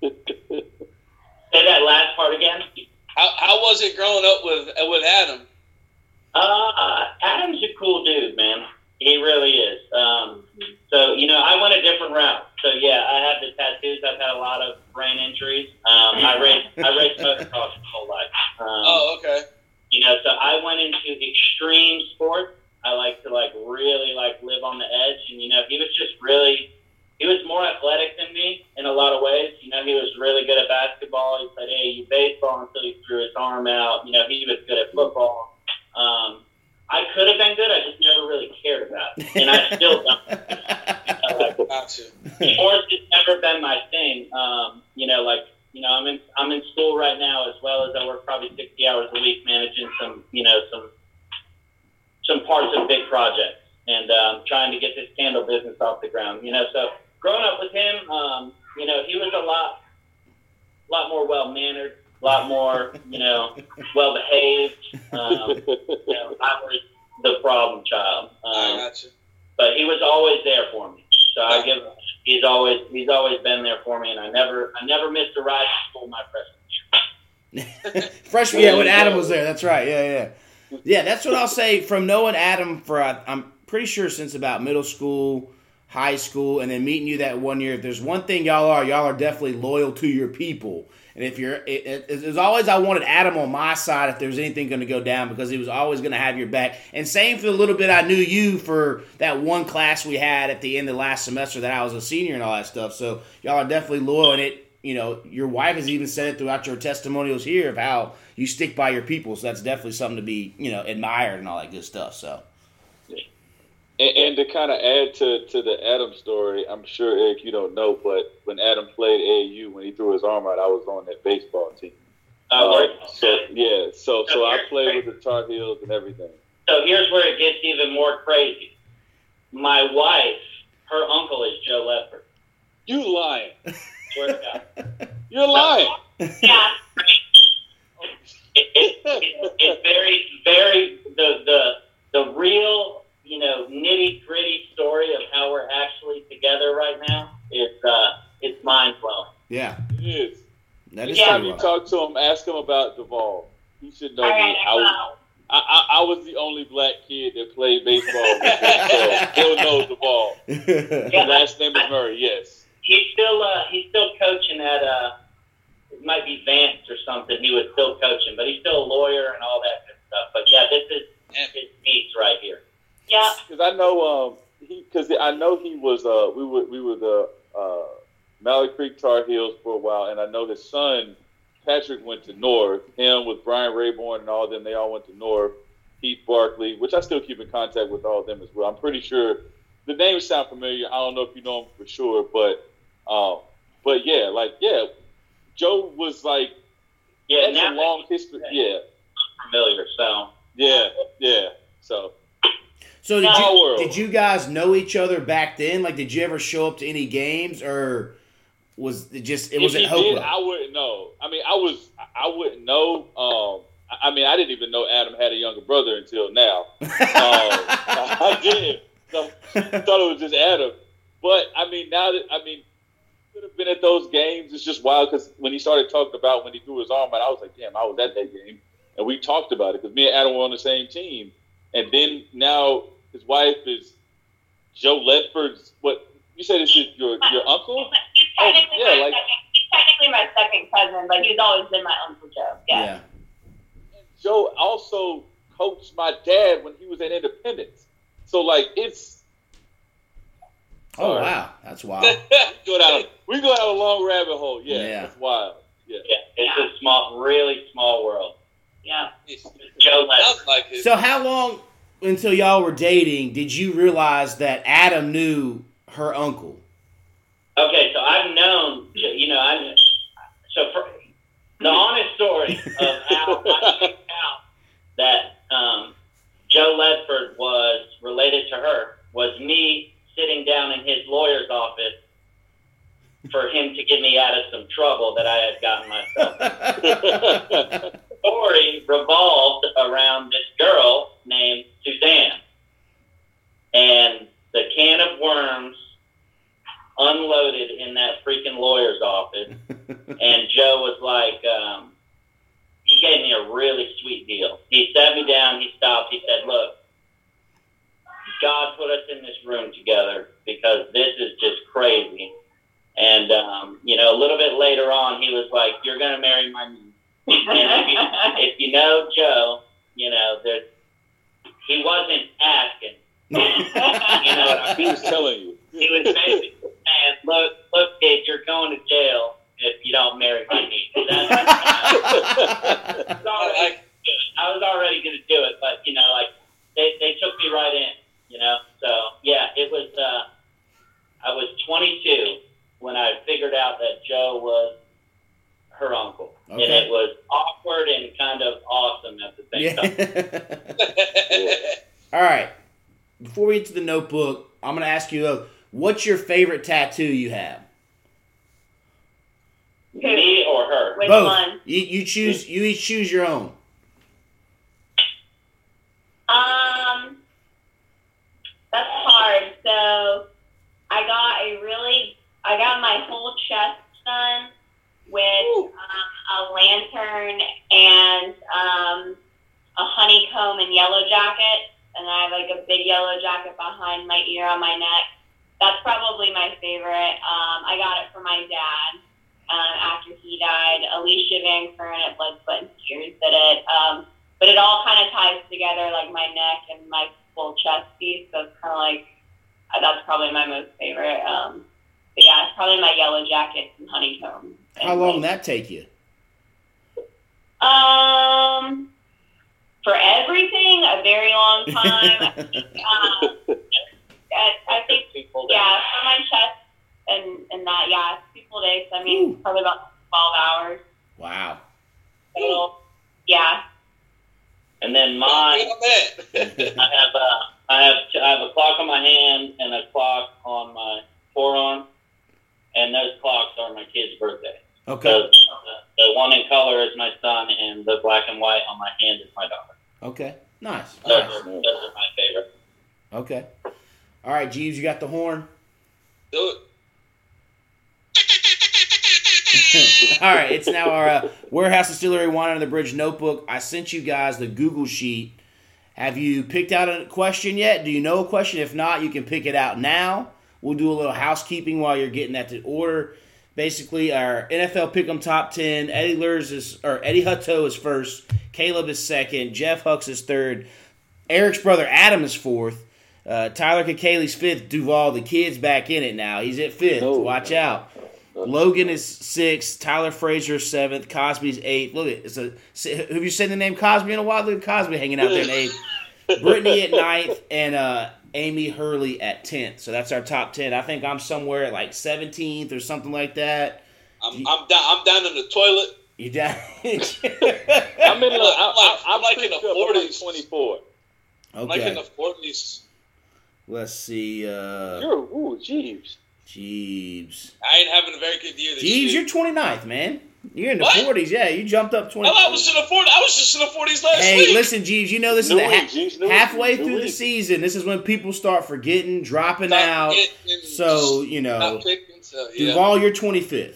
Say that last part again. How, how was it growing up with with Adam? Uh, Adam's a cool dude, man. He really is. Um, so you know, I went a different route. So yeah, I have the tattoos. I've had a lot of brain injuries. Um, I raced I raced motocross my whole life. Um, Oh, okay. You know, so I went into extreme sports. I like to like really like live on the edge, and you know, he was just really, he was more athletic than me in a lot of ways. You know, he was really good at basketball. He played AAU baseball until he threw his arm out. You know, he was good at football. Um, I could have been good. I just never really cared about it, and I still don't. Uh, sports has never been my thing. Um, you know, like you know, I'm in I'm in school right now as well as I work probably 60 hours a week managing some you know some some parts of big projects and um, trying to get this candle business off the ground. You know, so growing up with him, um, you know, he was a lot lot more well mannered, a lot more you know well behaved. Um, you know, I was the problem child. I Um, gotcha. but he was always there for me. So I give he's always he's always been there for me, and I never I never missed a ride to school my freshman year. Freshman, yeah, when Adam was there. That's right. Yeah, yeah, yeah. That's what I'll say. From knowing Adam for I'm pretty sure since about middle school, high school, and then meeting you that one year. If there's one thing y'all are, y'all are definitely loyal to your people. And if you're, it, it, was always I wanted Adam on my side if there was anything going to go down because he was always going to have your back. And same for the little bit I knew you for that one class we had at the end of last semester that I was a senior and all that stuff. So y'all are definitely loyal, and it, you know, your wife has even said it throughout your testimonials here of how you stick by your people. So that's definitely something to be, you know, admired and all that good stuff. So And, and to kind of add to, to the Adam story, I'm sure Erik you don't know, but when Adam played AAU, when he threw his arm out, I was on that baseball team. Uh, Uh, so yeah, so so I played with the Tar Heels and everything. so here's where it gets even more crazy. My wife, her uncle is Joe Ledford. You lying? Swear to God. You're lying. Yeah. It, it, it, it's very, very the the the real, you know, nitty gritty story of how we're actually together right now. It's uh, it's mind blowing. yeah, It is. that is Yeah. Time you talk to him, ask him about Duvall. He should know me. right, I I was. I, I, I was the only black kid that played baseball, so he'll know Duvall. His Yeah. last name is Murray. Yes. He's still uh, he's still coaching at uh, it might be Vance or something. He was still coaching, but he's still a lawyer and all that good stuff. But yeah, this is his meets right here. Yeah. Because I know um he because I know he was uh we were we were the uh Creek Tar Heels for a while, and I know his son Patrick went to North. Him with Brian Rayborn and all of them, they all went to North. Heath Barkley, which I still keep in contact with all of them as well. I'm pretty sure the names sound familiar. I don't know if you know him for sure, but um, but yeah, like yeah, Joe was like Yeah, that's a long history. Yeah, familiar. So yeah, yeah. So So did you did you guys know each other back then? Like, did you ever show up to any games, or was it just it was at did, I wouldn't know. I mean, I was, I wouldn't know. Um, I mean, I didn't even know Adam had a younger brother until now. Um, I did. So, I thought it was just Adam. But I mean, now that I mean, could have been at those games. It's just wild because when he started talking about when he threw his arm out, I was like, damn, I was at that game, and we talked about it because me and Adam were on the same team. And then now his wife is Joe Ledford's. What you said is your your, your uncle? He's technically, Oh, yeah, my like- second, he's technically my second cousin, but he's always been my Uncle Joe. Yeah. yeah. Joe also coached my dad when he was at Independence. So like it's Oh Sorry. wow, that's wild. go down we go down a long rabbit hole. Yeah, Yeah. it's wild. Yeah. yeah, it's a small, really small world. Yeah. Joe Ledford. Like it. So how long until y'all were dating did you realize that Adam knew her uncle? Okay, so I've known, you know, I so for the honest story of how I found out that um, Joe Ledford was related to her was me sitting down in his lawyer's office for him to get me out of some trouble that I had gotten myself. story revolved around this girl named Suzanne. And the can of worms unloaded in that freaking lawyer's office. and Joe was like, um, he gave me a really sweet deal. He sat me down, he stopped, he said, Look, God put us in this room together because this is just crazy. And, um, you know, a little bit later on, he was like, You're going to marry my niece and if you, if you know Joe, you know, that he wasn't asking. you know what He was telling you. He was basically saying, "Look, look, kid, you're going to jail if you don't marry my niece." That's, I, was already, I was already going to do it, but you know, like they, they took me right in. You know, so yeah, it was. Uh, I was 22 when I figured out that Joe was her uncle, and Okay. it was awkward and kind of awesome at the same time. yeah. All right. Before we get to the notebook, I'm going to ask you, uh, what's your favorite tattoo you have? Me or her? Which Both. one? You, you choose. You each choose your own. Um, that's hard. So I got a really, I got my whole chest done with um, a lantern and um, a honeycomb and yellow jacket, and I have like a big yellow jacket behind my ear on my neck. That's probably my favorite. Um, I got it for my dad um, after he died. Alicia Van Kern at Blood, Sweat, and Tears did it. Um, but it all kind of ties together, like my neck and my full chest piece. So it's kind of like uh, that's probably my most favorite. Um, but yeah, it's probably my yellow jacket and honeycomb. How long that take you? Um, for everything, a very long time. um, I, I think yeah, for my chest and and that yeah, two full days. I mean, Ooh. probably about twelve hours. wow. So yeah. And then mine, Good on that. I have uh, I have I have a clock on my hand and a clock on my forearm, and those clocks are my kid's birthday. Okay. So the, the one in color is my son, and the black and white on my hand is my daughter. Okay. Nice. Those, Nice. are, those are my favorite. Okay. All right, Jeebs, you got the horn. Do it. All right, it's now our uh, warehouse distillery wine under the bridge notebook. I sent you guys the Google sheet. Have you picked out a question yet? Do you know a question? If not, you can pick it out now. We'll do a little housekeeping while you're getting that to order. Basically, our NFL Pick'em top ten. Eddie Luhrs is or Eddie Hutto is first. Caleb is second. Jeff Hucks is third. Erik's brother Adam is fourth. Uh, Tyler Kakali's fifth. Duvall, the kid's back in it now. He's at fifth. Watch out. Logan is sixth. Tyler Frazier is seventh. Cosby's eighth. Look at it's a. Have you seen the name Cosby in a while? Look at Cosby hanging out there in eighth. Brittany at ninth and uh, Amy Hurley at tenth. So that's our top ten. I think I'm somewhere at like seventeenth or something like that. I'm, I'm down. I'm down in the toilet. You down? I'm in. The, I, I, I'm I'm like in the picked up, I'm like 40s. 24. I'm like in the forties. Let's see. Uh, You're ooh, Jeebs. Jeebs. I ain't having a very good year this Jeebs, year. you're 29th, man. You're in the What? 40s. Yeah, you jumped up 20. Hell, I was in the forties. I was just in the forties last Hey, week. listen, Jeebs. You know this New is the week, ha- Jeebs, new week, halfway new through the week. season. This is when people start forgetting, dropping Not out. getting- So you know, not picking. So yeah. Duvall, you're 25th.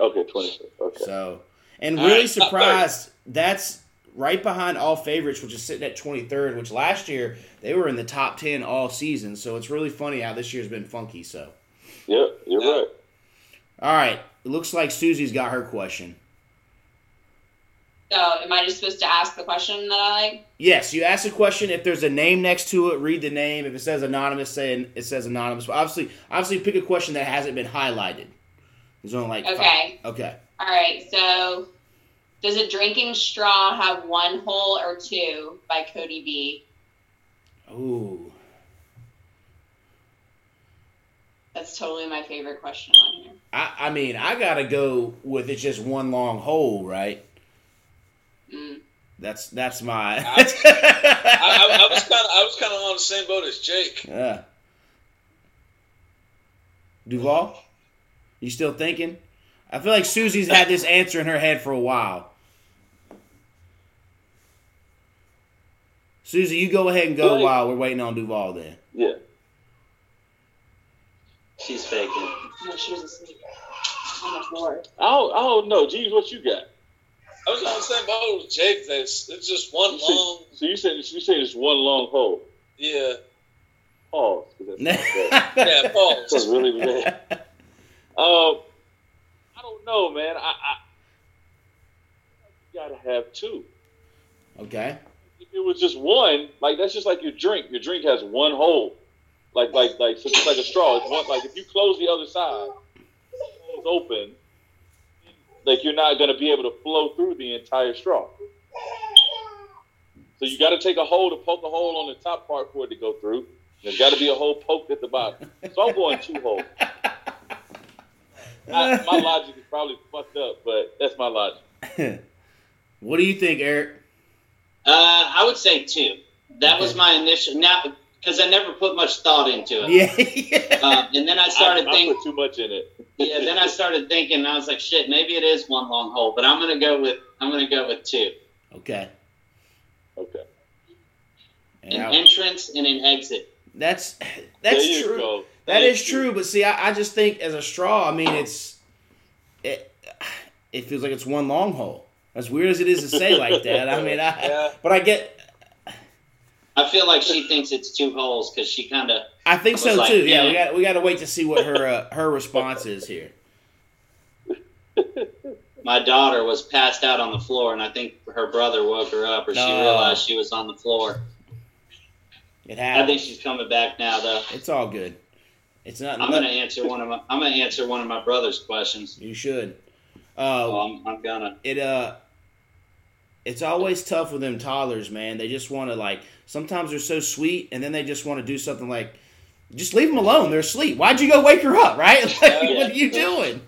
Okay, 25th. Okay. So, and All really right, surprised. That's right behind all favorites, which is sitting at 23rd. Which last year they were in the top 10 all season. So it's really funny how this year's been funky. So, Yep, you're Yeah. right. all right, it looks like Suzzie's got her question. So, am I just supposed to ask the question that I like? Yes, you ask a question. If there's a name next to it, read the name. If it says anonymous, say it says anonymous. But obviously, obviously, pick a question that hasn't been highlighted. There's only like Okay. Five. Okay. All right. So, does a drinking straw have one hole or two? By Cody B. Ooh. That's totally my favorite question on here. I, I mean, I gotta go with it's just one long hole, right? Mm. That's that's my. I, I, I was kind of I was kind of on the same boat as Jake. yeah. Duvall, you still thinking? I feel like Suzzie's had this answer in her head for a while. Suzzie, you go ahead and go Right. while we're waiting on Duvall. Then. Yeah. She's faking. No, she was asleep on the floor. I don't, I don't know. Jeebs, what you got? I was on the same boat with Jake. This it's just one You said- long. so you said you said it's one long hole. Yeah, Pause. 'cause that's not bad. yeah. That's really bad. Um, I don't know, man. I, I you gotta have two. okay. If it was just one, like that's just like your drink. Your drink has one hole, like like like so just like a straw. It's one like if you close the other side, it's open. Like you're not gonna be able to flow through the entire straw. So you got to take a hole to poke a hole on the top part for it to go through. There's got to be a hole poked at the bottom. So I'm going two holes. I, my logic is probably fucked up, but that's my logic. what do you think, Erik? Uh, I would say two. That was my initial. Now, because I never put much thought into it. Yeah. Uh, and then I started I, I thinking. put too much in it. Yeah, then I started thinking. and I was like, shit, maybe it is one long hole. But I'm gonna go with. I'm gonna go with two. okay. Okay. And An I- entrance and an exit. that's there that's you true. go. That Thank is you. true, but see, I, I just think as a straw, I mean, it's it it feels like it's one long hole. As weird as it is to say like that, I mean, I Yeah. but I get, I feel like she thinks it's two holes because she kind of. I think so like, too. Yeah, we got we got to wait to see what her uh, her response is here. My daughter was passed out on the floor, and I think her brother woke her up, or she realized she was on the floor. It happened. I think she's coming back now, though. It's all good. It's not. I'm gonna answer one of my. I'm gonna answer one of my brother's questions. You should. Uh, Oh, I'm, I'm gonna. it uh it's always tough with them toddlers man. They just want to like sometimes they're so sweet and then they just want to do something like just leave them alone. They're asleep. Why'd you go wake her up right? Like, Yeah. what are you doing?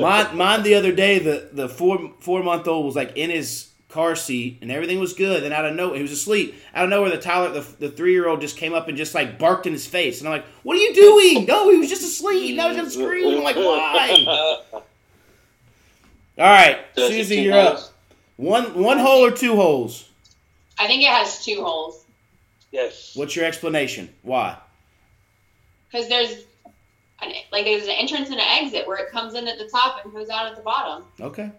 Mine, mine the other day the the four four month old was like in his car seat and everything was good and out of nowhere he was asleep. Out of nowhere the Tyler the, the three year old just came up and just like barked in his face. And I'm like what are you doing? No he was just asleep. Now he's gonna scream. I'm like why? All right Suzzie you're up? One one hole or two holes? I think it has two holes yes. What's your explanation? Why? because there's an, like there's an entrance and an exit where it comes in at the top and goes out at the bottom. Okay.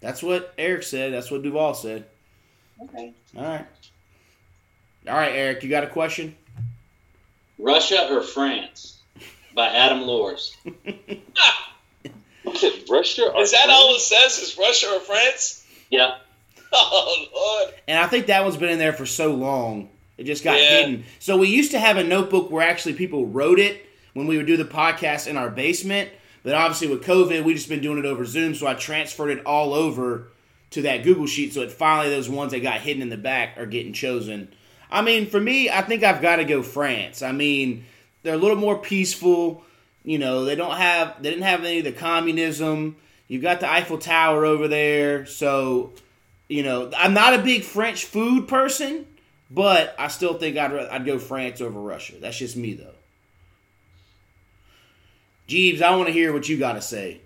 That's what Erik said. That's what Duvall said. Okay. All right. All right, Erik, you got a question? Russia or France by Adam Luhrs. Russia or is that France? all it says? Is Russia or France? Yeah. Oh Lord. And I think that one's been in there for so long. It just got Yeah. hidden. So we used to have a notebook where actually people wrote it when we would do the podcast in our basement. But obviously with COVID, we just been doing it over Zoom. So I transferred it all over to that Google sheet. So it finally those ones that got hidden in the back are getting chosen. I mean, for me, I think I've got to go France. I mean, they're a little more peaceful. You know, they don't have they didn't have any of the communism. You've got the Eiffel Tower over there, so you know I'm not a big French food person, but I still think I'd I'd go France over Russia. That's just me though. Jeebs, I want to hear what you got to say.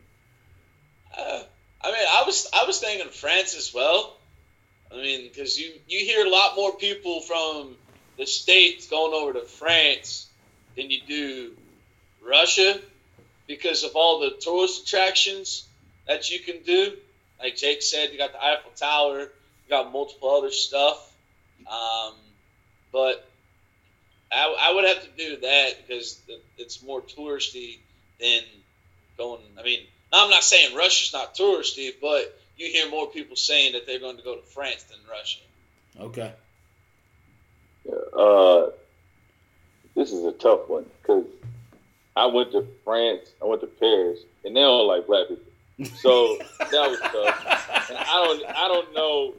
Uh, I mean, I was I was thinking France as well. I mean, because you you hear a lot more people from the states going over to France than you do Russia because of all the tourist attractions that you can do. Like Jake said, you got the Eiffel Tower, you got multiple other stuff. Um, but I, I would have to do that because it's more touristy than going. I mean, I'm not saying Russia's not touristy, but you hear more people saying that they're going to go to France than Russia. Okay. Uh, this is a tough one because I went to France, I went to Paris, and they don't like black people. So that was tough. And I don't, I don't know,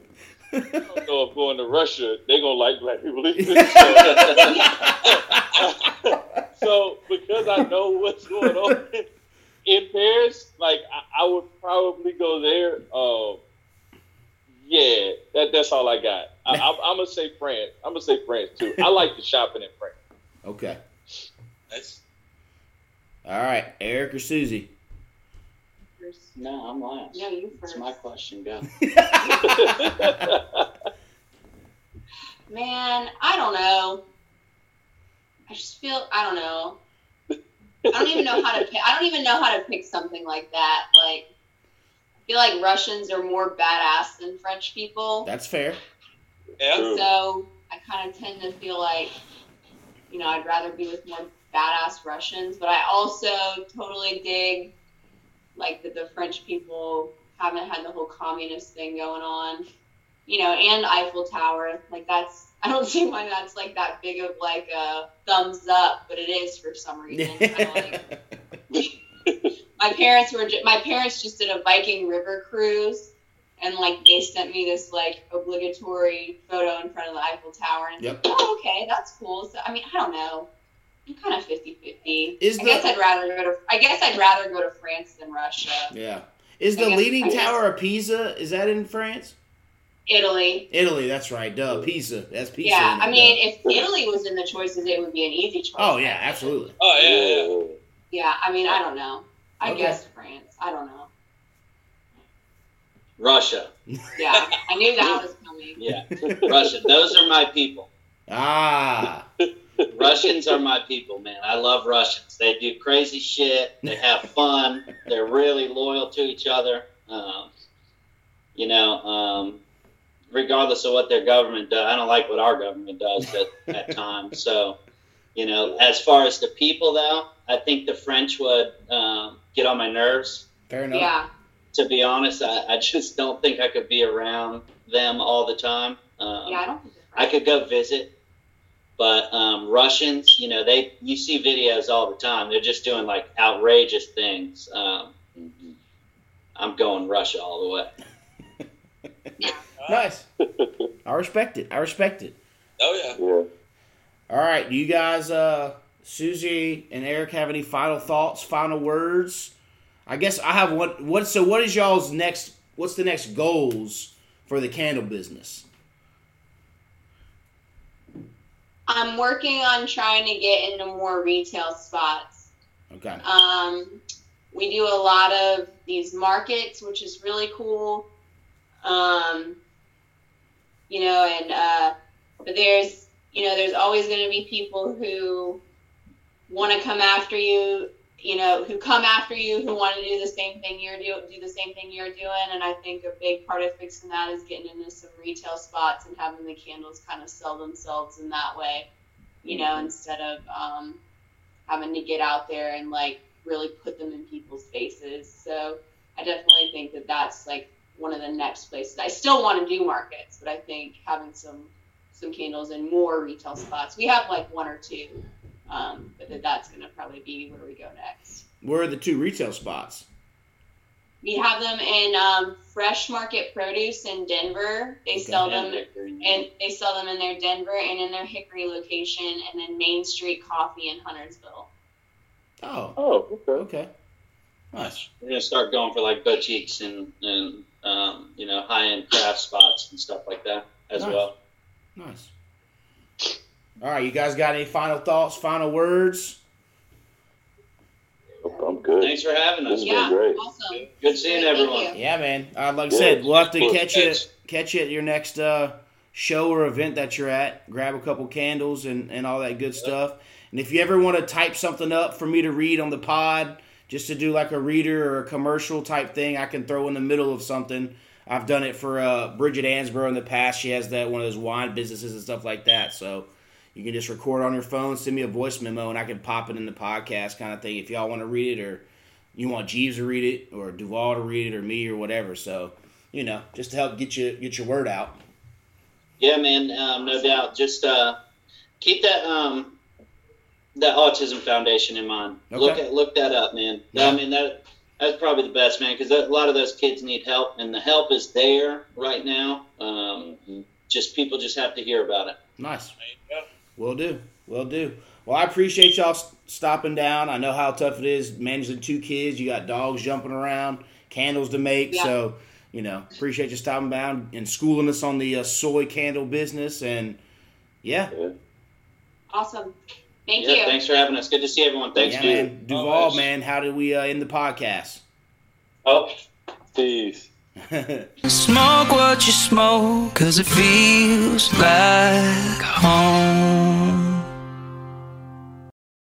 I don't know if going to Russia they're gonna like black people either. So, so because I know what's going on in Paris, like I, I would probably go there. Um, yeah, that, that's all I got. I, I'm, I'm gonna say France. I'm gonna say France too. I like the shopping in France. okay. That's, All right, Erik or Suzzie? No, I'm last. No, you That's first. my question. Go. Man, I don't know. I just feel I don't know. I don't even know how to pick. I don't even know how to pick something like that. Like, I feel like Russians are more badass than French people. That's fair. Yeah. True. So I kind of tend to feel like, you know, I'd rather be with more badass Russians. But I also totally dig, like, that the French people haven't had the whole communist thing going on, you know, and Eiffel Tower. Like, that's, I don't see why that's, like, that big of, like, a thumbs up, but it is for some reason. Like, my parents were, my parents just did a Viking river cruise and like they sent me this like obligatory photo in front of the Eiffel Tower, and Yep. oh, okay, that's cool. So I mean, I don't know. I'm kind of 50-50. Is I the- guess I'd rather go to I guess I'd rather go to France than Russia. yeah. Is the I guess- Leaning guess- Tower of Pisa? Is that in France? Italy. Italy. That's right. Duh. Pisa. That's Pisa. yeah, I mean, if Italy was in the choices, it would be an easy choice. Oh yeah, absolutely. Oh yeah, yeah. Yeah, I mean, I don't know. I Okay. guess France. I don't know. Russia. Yeah, I knew that was coming. Yeah, Russia. Those are my people. Ah. Russians are my people, man. I love Russians. They do crazy shit. They have fun. They're really loyal to each other. Um, you know, um, regardless of what their government does, I don't like what our government does at, at times. So, you know, as far as the people, though, I think the French would um, get on my nerves. Fair enough. Yeah, To be honest, I, I just don't think I could be around them all the time. Um, yeah, I don't think I could go visit, but um, Russians, you know, they you see videos all the time. They're just doing like outrageous things. Um, I'm going Russia all the way. Nice. I respect it. I respect it. Oh yeah. Yeah. All right. Do you guys, uh, Suzzie and Erik, have any final thoughts, final words? I guess I have one. What? So, what is y'all's next? What's the next goals for the candle business? I'm working on trying to get into more retail spots. Okay. Um, we do a lot of these markets, which is really cool. Um, you know, and uh, but there's you know there's always going to be people who want to come after you. You know, who come after you, who want to do the same thing you're do do the same thing you're doing. And I think a big part of fixing that is getting into some retail spots and having the candles kind of sell themselves in that way. You know, instead of um, having to get out there and like really put them in people's faces. So I definitely think that that's like one of the next places. I still want to do markets, but I think having some some candles in more retail spots. We have like one or two, um, but that that's going to probably be where we go next. Where are the two retail spots? We have them in um, Fresh Market Produce in Denver. They sell them and they sell them in their Denver and in their Hickory location, and then Main Street Coffee in Huntersville. Oh. Oh, okay. Okay. Nice. We're gonna start going for like boutiques and and um, you know high end craft spots and stuff like that as Nice. well. Nice. All right. You guys got any final thoughts? Final words? I'm good. Thanks for having us. Yeah, great. awesome. Good seeing Thank everyone. you. Yeah, man. Uh, like I said, we'll have to Cool. catch you catch you at your next uh, show or event that you're at. Grab a couple candles and, and all that good stuff. And if you ever want to type something up for me to read on the pod, just to do like a reader or a commercial type thing, I can throw in the middle of something. I've done it for uh, Bridget Ansborough in the past. She has that one of those wine businesses and stuff like that. So you can just record on your phone, send me a voice memo, and I can pop it in the podcast kind of thing. If y'all want to read it, or you want Jeebs to read it, or Duvall to read it, or me, or whatever. So you know, just to help get you get your word out. Yeah, man, um, no doubt. Just uh, keep that um, that autism foundation in mind. Look Okay. at look that up, man. Yeah. I mean that that's probably the best, man, because a lot of those kids need help, and the help is there right now. Um, just people just have to hear about it. Nice. There you go. Will do. Will do. Well, I appreciate y'all stopping down. I know how tough it is managing two kids. You got dogs jumping around, candles to make. Yeah. So, you know, appreciate you stopping down and schooling us on the uh, soy candle business. And yeah, Awesome. Thank yeah, you. thanks for having us. Good to see everyone. Thanks, yeah, man. man. Duvall, Always. man, how did we uh, end the podcast? Oh, Peace smoke what you smoke, cause it feels like home.